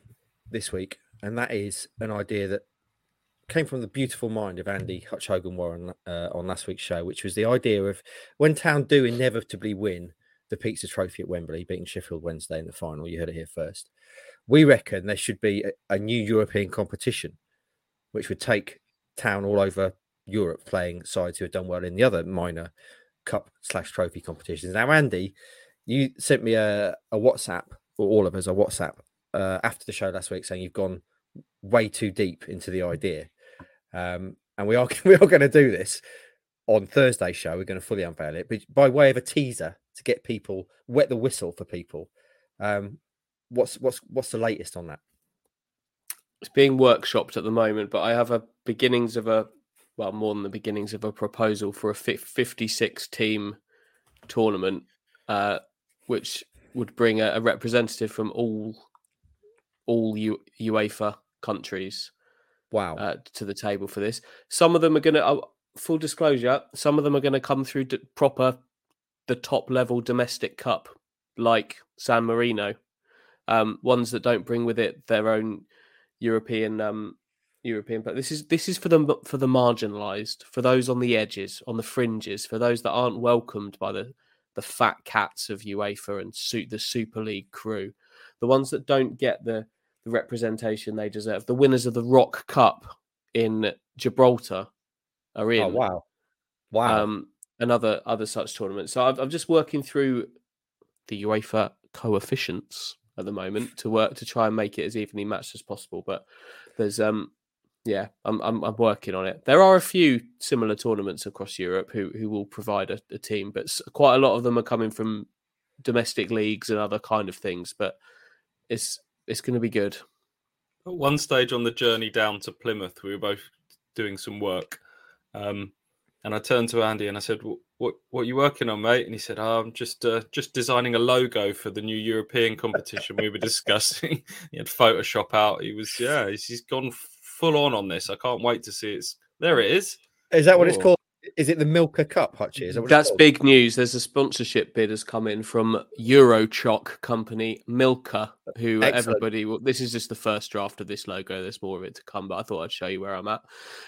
this week, and that is an idea that came from the beautiful mind of Andy Hutch Hogan Warren uh, on last week's show, which was the idea of when Town do inevitably win the Pizza Trophy at Wembley, beating Sheffield Wednesday in the final. You heard it here first. We reckon there should be a, a new European competition, which would take Town all over Europe playing sides who have done well in the other minor cup slash trophy competitions. Now, Andy, you sent me a, a WhatsApp, or all of us a WhatsApp uh, after the show last week saying you've gone way too deep into the idea. Um, and we are we are going to do this on Thursday's show. We're going to fully unveil it, but by way of a teaser to get people wet the whistle for people. Um, what's what's what's the latest on that? It's being workshopped at the moment, but I have a beginnings of a well, more than the beginnings of a proposal for a 56 team tournament, uh, which would bring a, a representative from all all U- UEFA countries Wow. uh, to the table for this. Some of them are going to, uh, full disclosure, some of them are going to come through d- proper, the top level domestic cup, like San Marino. Um, ones that don't bring with it their own European, um, European. But this is this is for the for the marginalised, for those on the edges, on the fringes, for those that aren't welcomed by the the fat cats of UEFA and suit the Super League crew, the ones that don't get the the representation they deserve. The winners of the Rock Cup in Gibraltar are in. oh wow. Wow. Um, and other other such tournaments. So I'm, I'm just working through the UEFA coefficients at the moment to work to try and make it as evenly matched as possible. But there's um yeah, I'm I'm, I'm working on it. There are a few similar tournaments across Europe who who will provide a, a team, but quite a lot of them are coming from domestic leagues and other kind of things. But it's it's going to be good. At one stage on the journey down to Plymouth, we were both doing some work, um, and I turned to Andy and I said, "What what, what are you working on, mate?" And he said, oh, "I'm just uh, just designing a logo for the new European competition we were discussing." he had Photoshop out. He was yeah, he's, he's gone full on on this. I can't wait to see it's there. It is. is that what it's oh. called? Is it the Milka Cup, Hutchie? Is that That's big news. There's a sponsorship bid has come in from Eurochoc company Milka, who Excellent. everybody. Well, this is just the first draft of this logo. There's more of it to come, but I thought I'd show you where I'm at.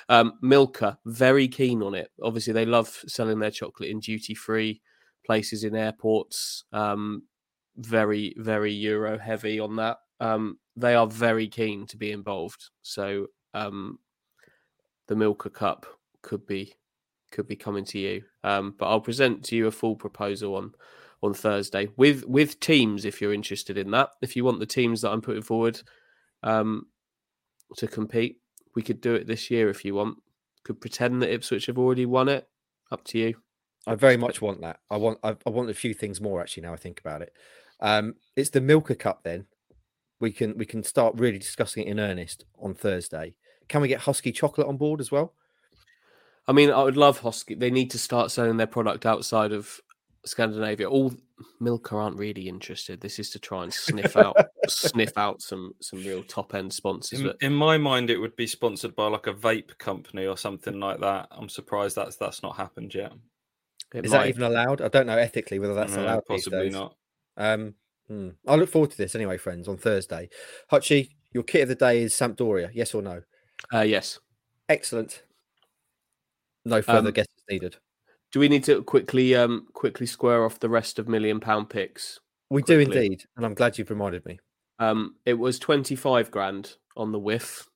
Um, Milka, very keen on it. Obviously, they love selling their chocolate in duty free places in airports. Um, very, very Euro heavy on that. Um, they are very keen to be involved. So um, the Milka Cup could be could be coming to you. Um, but I'll present to you a full proposal on on Thursday with with teams if you're interested in that. If you want the teams that I'm putting forward um, to compete, we could do it this year if you want. Could pretend that Ipswich have already won it. Up to you. I very much want that. I want I, I want a few things more actually. Now I think about it, um, it's the Milka Cup. Then we can we can start really discussing it in earnest on Thursday. Can we get Husky chocolate on board as well? I mean, I would love Husky. They need to start selling their product outside of Scandinavia. All Milka aren't really interested. This is to try and sniff out sniff out some some real top end sponsors. In, But in my mind, it would be sponsored by like a vape company or something like that. I'm surprised that's that's not happened yet. it Is might. that even allowed? I don't know ethically whether that's No, allowed. these possibly days. not. Um, hmm. I look forward to this anyway, friends. On Thursday, Hutchie, your kit of the day is Sampdoria. Yes or no? Uh, yes. Excellent. No further Um, guesses needed. Do we need to quickly um quickly square off the rest of million pound picks? We do indeed, and I'm glad you've reminded me. Um, it was twenty five grand on the whiff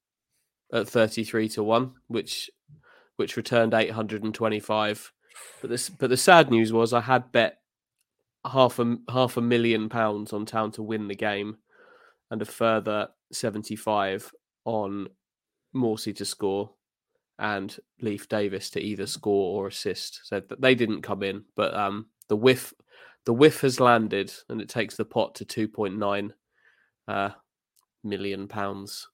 at thirty three to one, which which returned eight hundred and twenty five. But this but the sad news was I had bet half a half a million pounds on town to win the game, and a further seventy five on Morsy to score and Leif Davis to either score or assist. So th- they didn't come in, but um, the whiff the whiff has landed, and it takes the pot to two point nine uh, million pounds.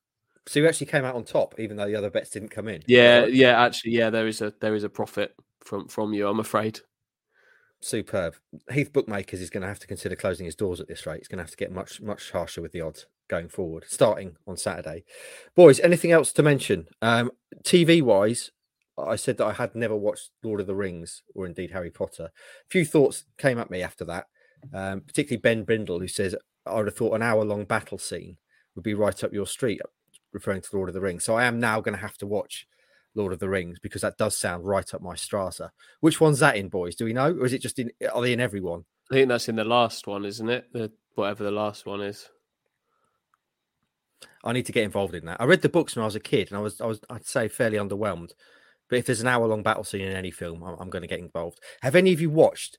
So you actually came out on top, even though the other bets didn't come in. Yeah, yeah, actually, yeah, there is a there is a profit from from you. I'm afraid. superb. Heath Bookmakers is going to have to consider closing his doors at this rate. He's going to have to get much much harsher with the odds going forward, starting on Saturday. Boys, anything else to mention? Um, TV wise, I said that I had never watched Lord of the Rings or indeed Harry Potter. A few thoughts came at me after that, um, particularly Ben Brindle, who says I would have thought an hour long battle scene would be right up your street, referring to Lord of the Rings. So I am now going to have to watch Lord of the Rings because that does sound right up my strata. Which one's that in, boys? Do we know, or is it just in? Are they in everyone? I think that's in the last one, isn't it? The whatever the last one is. I need to get involved in that. I read the books when I was a kid, and I was, I was, I'd say, fairly underwhelmed. But if there's an hour-long battle scene in any film, I'm, I'm going to get involved. Have any of you watched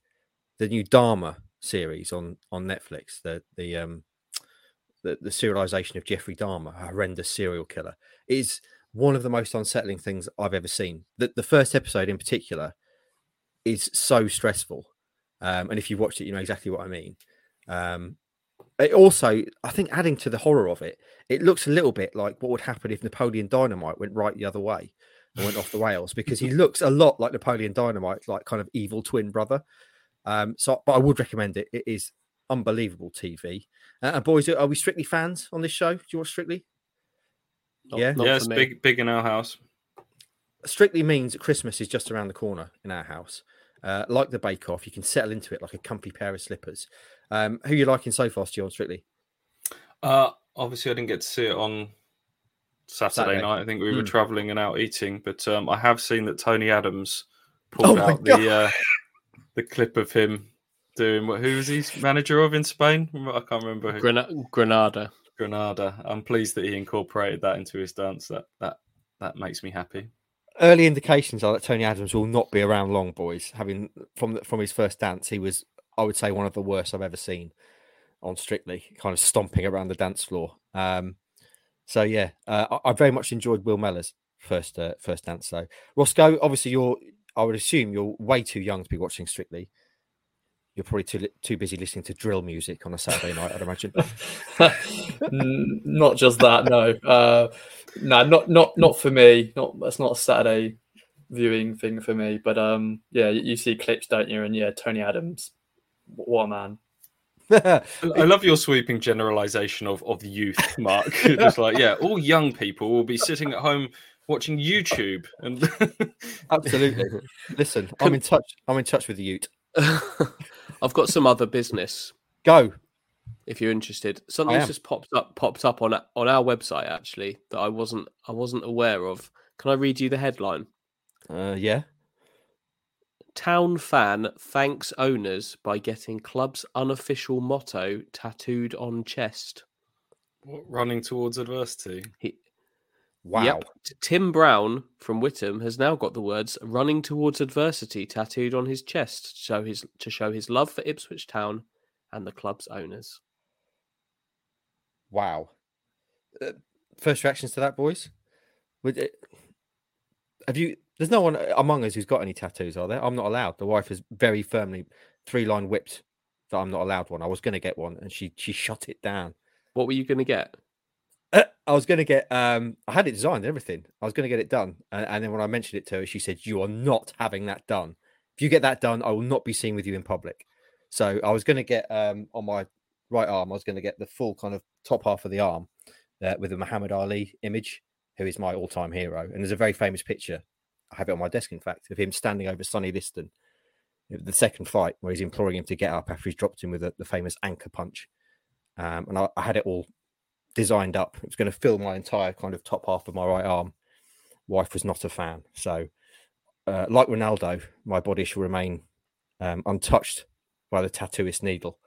the new Dahmer series on on Netflix? The the um the, the serialization of Jeffrey Dahmer, a horrendous serial killer, is one of the most unsettling things I've ever seen. The the first episode in particular is so stressful, um, and if you've watched it, you know exactly what I mean. Um, it also, I think, adding to the horror of it, it looks a little bit like what would happen if Napoleon Dynamite went right the other way and went off the rails because he looks a lot like Napoleon Dynamite, like kind of evil twin brother. Um, so, but I would recommend it. It is unbelievable TV. Uh, and boys, are we strictly fans on this show? Do you watch Strictly? Not- Yeah. not yeah, for it's me. big, big in our house. Strictly means that Christmas is just around the corner in our house. Uh, like the Bake Off, you can settle into it like a comfy pair of slippers. Um, who you liking so far, Stu, on Strictly? Uh, obviously, I didn't get to see it on Saturday, Saturday. night. I think we were Mm. traveling and out eating, but um, I have seen that Tony Adams Oh pulled my out the uh, the clip of him doing what? Who was he manager of in Spain? I can't remember. Who. Grana- Granada. Granada. I'm pleased that he incorporated that into his dance. That that that makes me happy. Early indications are that Tony Adams will not be around long, boys. Having from from his first dance, he was, I would say, one of the worst I've ever seen on Strictly, kind of stomping around the dance floor. Um, so yeah, uh, I, I very much enjoyed Will Mellor's first uh, first dance. though. Roscoe, obviously, you're, I would assume you're way too young to be watching Strictly. You're probably too too busy listening to drill music on a Saturday night, I'd imagine. Not just that, no. Uh, no, not not not for me. Not that's not a Saturday viewing thing for me. But um, yeah, you, you see clips, don't you? And yeah, Tony Adams, what a man. I I love your sweeping generalization of, of youth, Mark. Just like, yeah, all young people will be sitting at home watching YouTube and Absolutely. Listen, I'm in touch. I'm in touch with the Ute. I've got some other business Go. if you're interested. Something's just popped up popped up on on our website actually that I wasn't I wasn't aware of. Can I read you the headline? Uh, yeah. Town fan thanks owners by getting club's unofficial motto tattooed on chest. What, running towards adversity. He, Wow. Yep. Tim Brown from Whittam has now got the words "running towards adversity" tattooed on his chest to show his to show his love for Ipswich Town and the club's owners. Wow. Uh, first reactions to that, boys? Would it, have you? There's no one among us who's got any tattoos, are there? I'm not allowed. The wife has very firmly three line whipped that I'm not allowed one. I was going to get one, and she she shut it down. What were you going to get? Uh, I was going to get. Um, I had it designed, and everything. I was going to get it done, and, and then when I mentioned it to her, she said, "You are not having that done. If you get that done, I will not be seen with you in public." So I was going to get um, on my right arm. I was going to get the full kind of top half of the arm uh, with a Muhammad Ali image, who is my all-time hero. And there's a very famous picture. I have it on my desk, in fact, of him standing over Sonny Liston, the second fight, where he's imploring him to get up after he's dropped him with the, the famous anchor punch. Um, and I, I had it all designed up. It was going to fill my entire kind of top half of my right arm. Wife was not a fan. So, uh, like Ronaldo, my body shall remain um, untouched by the tattooist needle.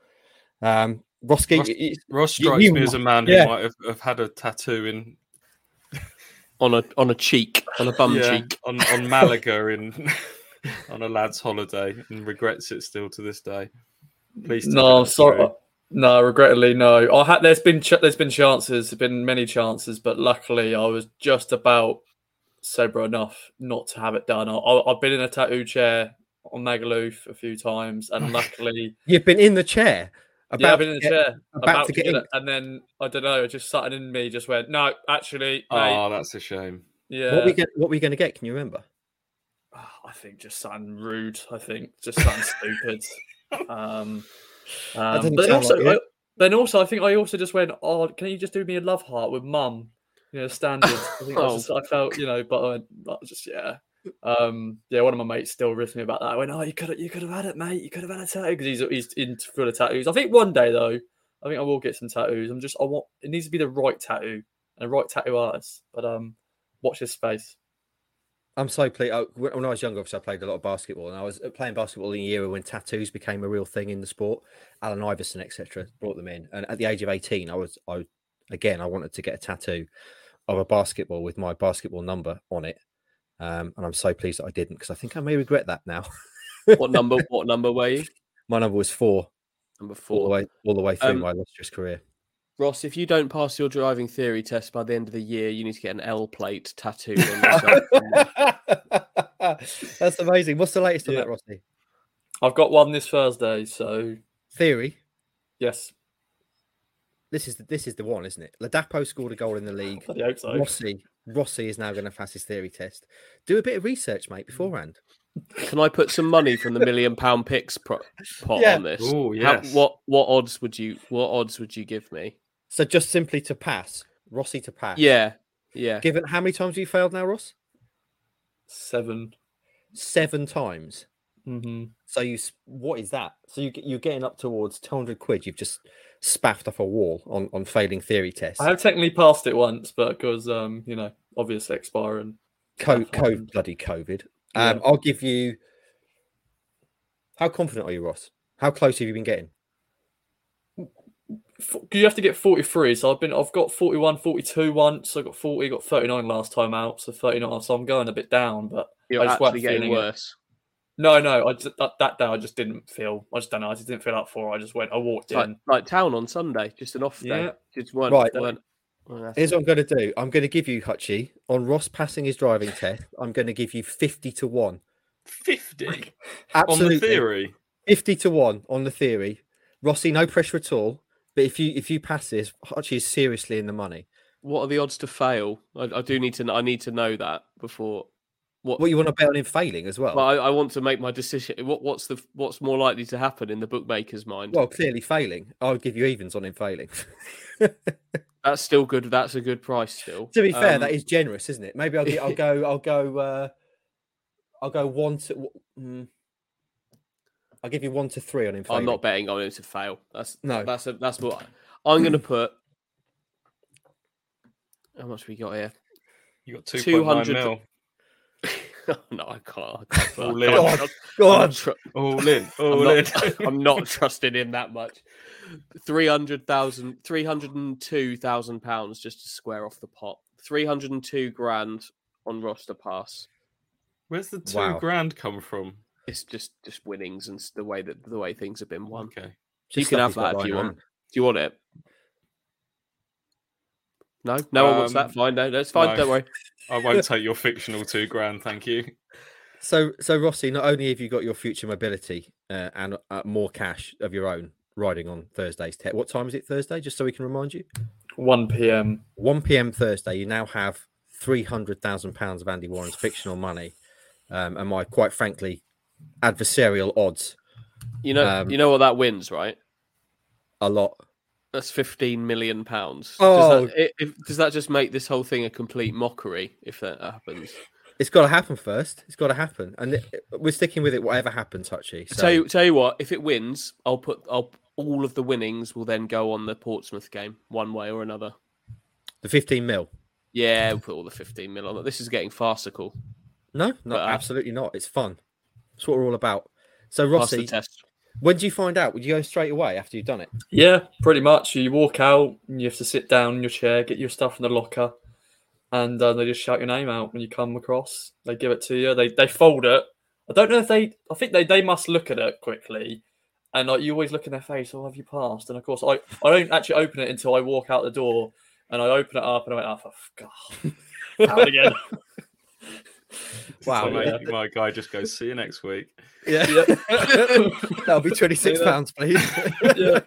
Um, Roski, Ross- Ross You- strikes you- me as a man yeah. who might have, have had a tattoo in On a on a cheek, on a bum yeah, cheek. on, on Malaga in on a lad's holiday and regrets it still to this day. Please No, I'm sorry. true. No, regrettably, no. I had there's been ch- there's been chances, there's been many chances, but luckily I was just about sober enough not to have it done. I, I, I've been in a tattoo chair on Magaluf a few times, and luckily, you've been in the chair. About yeah, I've been in the chair about to get in. and then I don't know, just something in me just went, no, actually, mate, Oh, that's a shame. yeah. What we get? What were you going to get? Can you remember? Oh, I think just something rude. I think just something stupid. Um, um, but then also, like. I, then also, I think I also just went, "Oh, can you just do me a love heart with mum?" You know, standard. I think I, just, I felt, you know, but I, went, I was just yeah, um, yeah. One of my mates still riffed me about that. I went, "Oh, you could have, you could have had it, mate. You could have had a tattoo because he's he's into full of tattoos." I think one day though, I think I will get some tattoos. I'm just, I want it needs to be the right tattoo and the right tattoo artist. But um, watch this space. I'm so pleased. I, when I was younger, obviously, I played a lot of basketball, and I was uh, playing basketball in a era when tattoos became a real thing in the sport. Allen Iverson, etc., brought them in, and at the age of 18, I was, I again, I wanted to get a tattoo of a basketball with my basketball number on it, um, and I'm so pleased that I didn't because I think I may regret that now. What number? What number were you? my number was four, Number all the four. way, all the way through Um, my illustrious career. Ross, if you don't pass your driving theory test by the end of the year, you need to get an L plate tattooed on yourself. That's amazing. What's the latest on Yeah. that, Rossi? I've got one this Thursday, so Theory. yes, This is the, this is the one, isn't it? Ladapo scored a goal in the league. Hope so. Rossi Rossi is now going to pass his theory test. Do a bit of research, mate, beforehand. Can I put some money from the million pound picks pro- pot Yeah. on this? Oh, How- yes. what what odds would you what odds would you give me? So just simply to pass, Rossi to pass. Yeah, yeah. Given how many times have you failed now, Ross? 7 Seven times. Mm-hmm. So you what is that? So you you're getting up towards 200 quid. You've just spaffed off a wall on on failing theory tests. I have technically passed it once, but because um, you know, obviously expiring. Co- co- bloody COVID. Yeah. Um, I'll give you. How confident are you, Ross? How close have you been getting? F- You have to get 43, so I've been I've got 41, 42 once. I got 40, got 39 last time out, so 39. So I'm going a bit down, but You're I just actually getting feeling it. Worse. no, no. I just that, that day I just didn't feel. I just don't know. I just didn't feel up for. it. I just went. I walked Like, in. like town on Sunday, just an off day. Yeah. Just weren't, Right. weren't well, that's- Here's what I'm going to do. I'm going to give you Hutchie on Ross passing his driving test. I'm going to give you 50 to one. 50 on Absolutely, the theory. 50 to one on the theory. Rossi, no pressure at all. But if you if you pass this, Hutchie is seriously in the money. What are the odds to fail? I, I do need to. kn- I need to know that before. What? What you want to bet on him failing as well? well, I, I want to make my decision. What, what's the what's more likely to happen in the bookmaker's mind? Well, clearly failing. I would give you evens on him failing. That's still good. That's a good price still. to be fair, Um, that is generous, isn't it? Maybe I'll, get, I'll go. I'll go. Uh, I'll go one to. Mm, I'll give you one to three on him. I'm not betting on him to fail. That's No. That's a, that's what I'm going to put. How much we got here? You got 200 mil. no, I can't. I can't, All I in. God, God. I'm, tr- All in. I'm All in. not, I'm not trusting him that much. 300,000, 302,000 pounds just to square off the pot. 302 grand on roster pass. Where's the two Wow. grand come from? It's just just winnings and the way that the way things have been won. Okay. You can have that if you want. around. Do you want it? No, no one wants that. Um, Fine, no, that's fine. no. Don't worry. I won't take your fictional two grand, thank you. So, so Rossi, not only have you got your future mobility uh, and uh, more cash of your own riding on Thursday's tech. What time is it Thursday? Just so we can remind you. 1 p.m. 1 p.m. Thursday. You now have three hundred thousand pounds of Andy Warren's fictional money, um, and my quite frankly adversarial odds You know, Um, you know what that wins, right? a lot. That's 15 million pounds. Oh. Does that, if, does that just make this whole thing a complete mockery if that happens? It's got to happen first. It's got to happen, and it, we're sticking with it. Whatever happens, Touchy. So, Tell you, tell you what, if it wins, I'll put, I'll all of the winnings will then go on the Portsmouth game, one way or another. the fifteen mil. Yeah, we'll put all the 15 mil on it. This is getting farcical. No, no, But, uh, absolutely not. It's fun. That's what we're all about. So, Rossi. When do you find out? Would you go straight away after you've done it? Yeah, pretty much. You walk out and you have to sit down in your chair, get your stuff in the locker, and uh, they just shout your name out when you come across. They give it to you. They they fold it. I don't know if they. I think they, they must look at it quickly, and like you always look in their face. Oh, have you passed? And of course, I I don't actually open it until I walk out the door, and I open it up and I went, oh, for God, out again. Wow, So, my, yeah. my guy just goes, see you next week. Yeah, that'll be twenty six pounds, please. Yeah.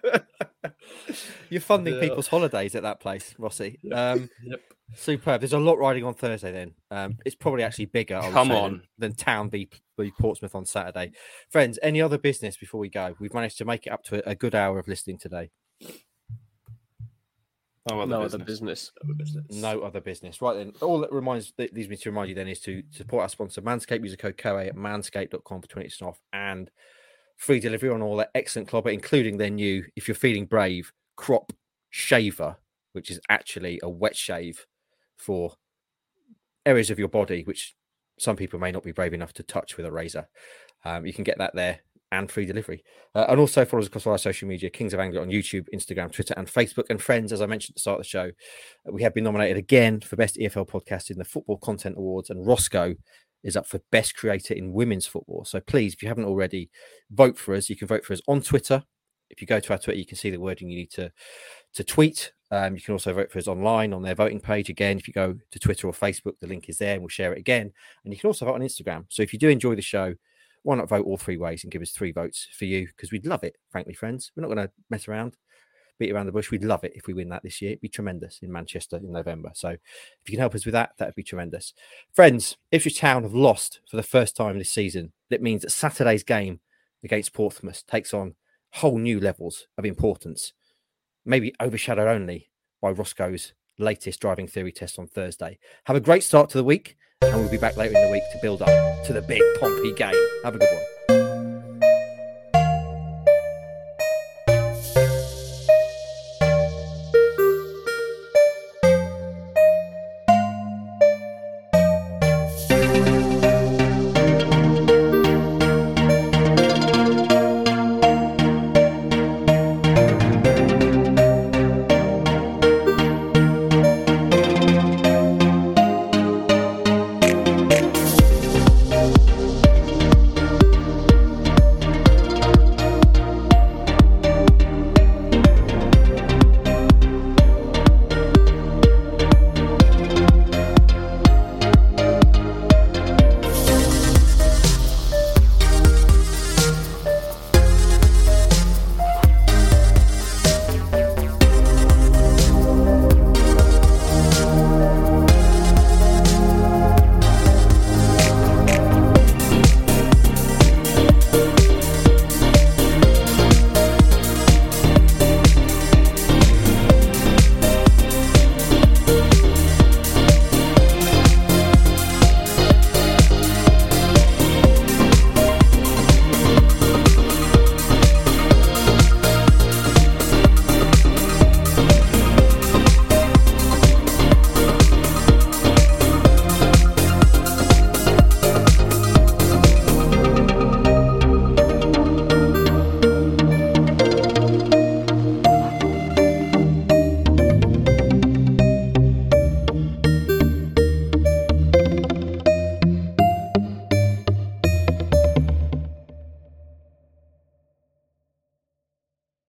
You're funding Yeah. people's holidays at that place, Rossi. Yeah. Um, Yep. superb. There's a lot riding on Thursday. Then um, it's probably actually bigger. Come say, on. than, than Town v, v Portsmouth on Saturday. Friends, any other business before we go? We've managed to make it up to a, a good hour of listening today. Oh, well, No the other business. business. No other business. Right then, all that reminds that leads me to remind you then is to support our sponsor Manscaped. Use the code COA at manscaped.com for 20% off and free delivery on all their excellent clobber, including their new, if you're feeling brave, crop shaver, which is actually a wet shave for areas of your body which some people may not be brave enough to touch with a razor. Um, you can get that there and free delivery. Uh, and also follow us across all our social media, Kings of Anglia on YouTube, Instagram, Twitter, and Facebook. And friends, as I mentioned at the start of the show, uh, we have been nominated again for Best EFL Podcast in the Football Content Awards, and Roscoe is up for Best Creator in Women's Football. So please, if you haven't already, vote for us. You can vote for us on Twitter. If you go to our Twitter, you can see the wording you need to to tweet. Um, you can also vote for us online on their voting page. Again, if you go to Twitter or Facebook, the link is there, and we'll share it again. And you can also vote on Instagram. So if you do enjoy the show, why not vote all three ways and give us three votes for you? Because we'd love it, frankly, friends. We're not going to mess around, beat around the bush. We'd love it if we win that this year. It'd be tremendous in Manchester in November. So if you can help us with that, that'd be tremendous. Friends, If Ipswich Town have lost for the first time this season. That means that Saturday's game against Portsmouth takes on whole new levels of importance, maybe overshadowed only by Roscoe's latest driving theory test on Thursday. Have a great start to the week, and we'll be back later in the week to build up to the big Pompey game. Have a good one.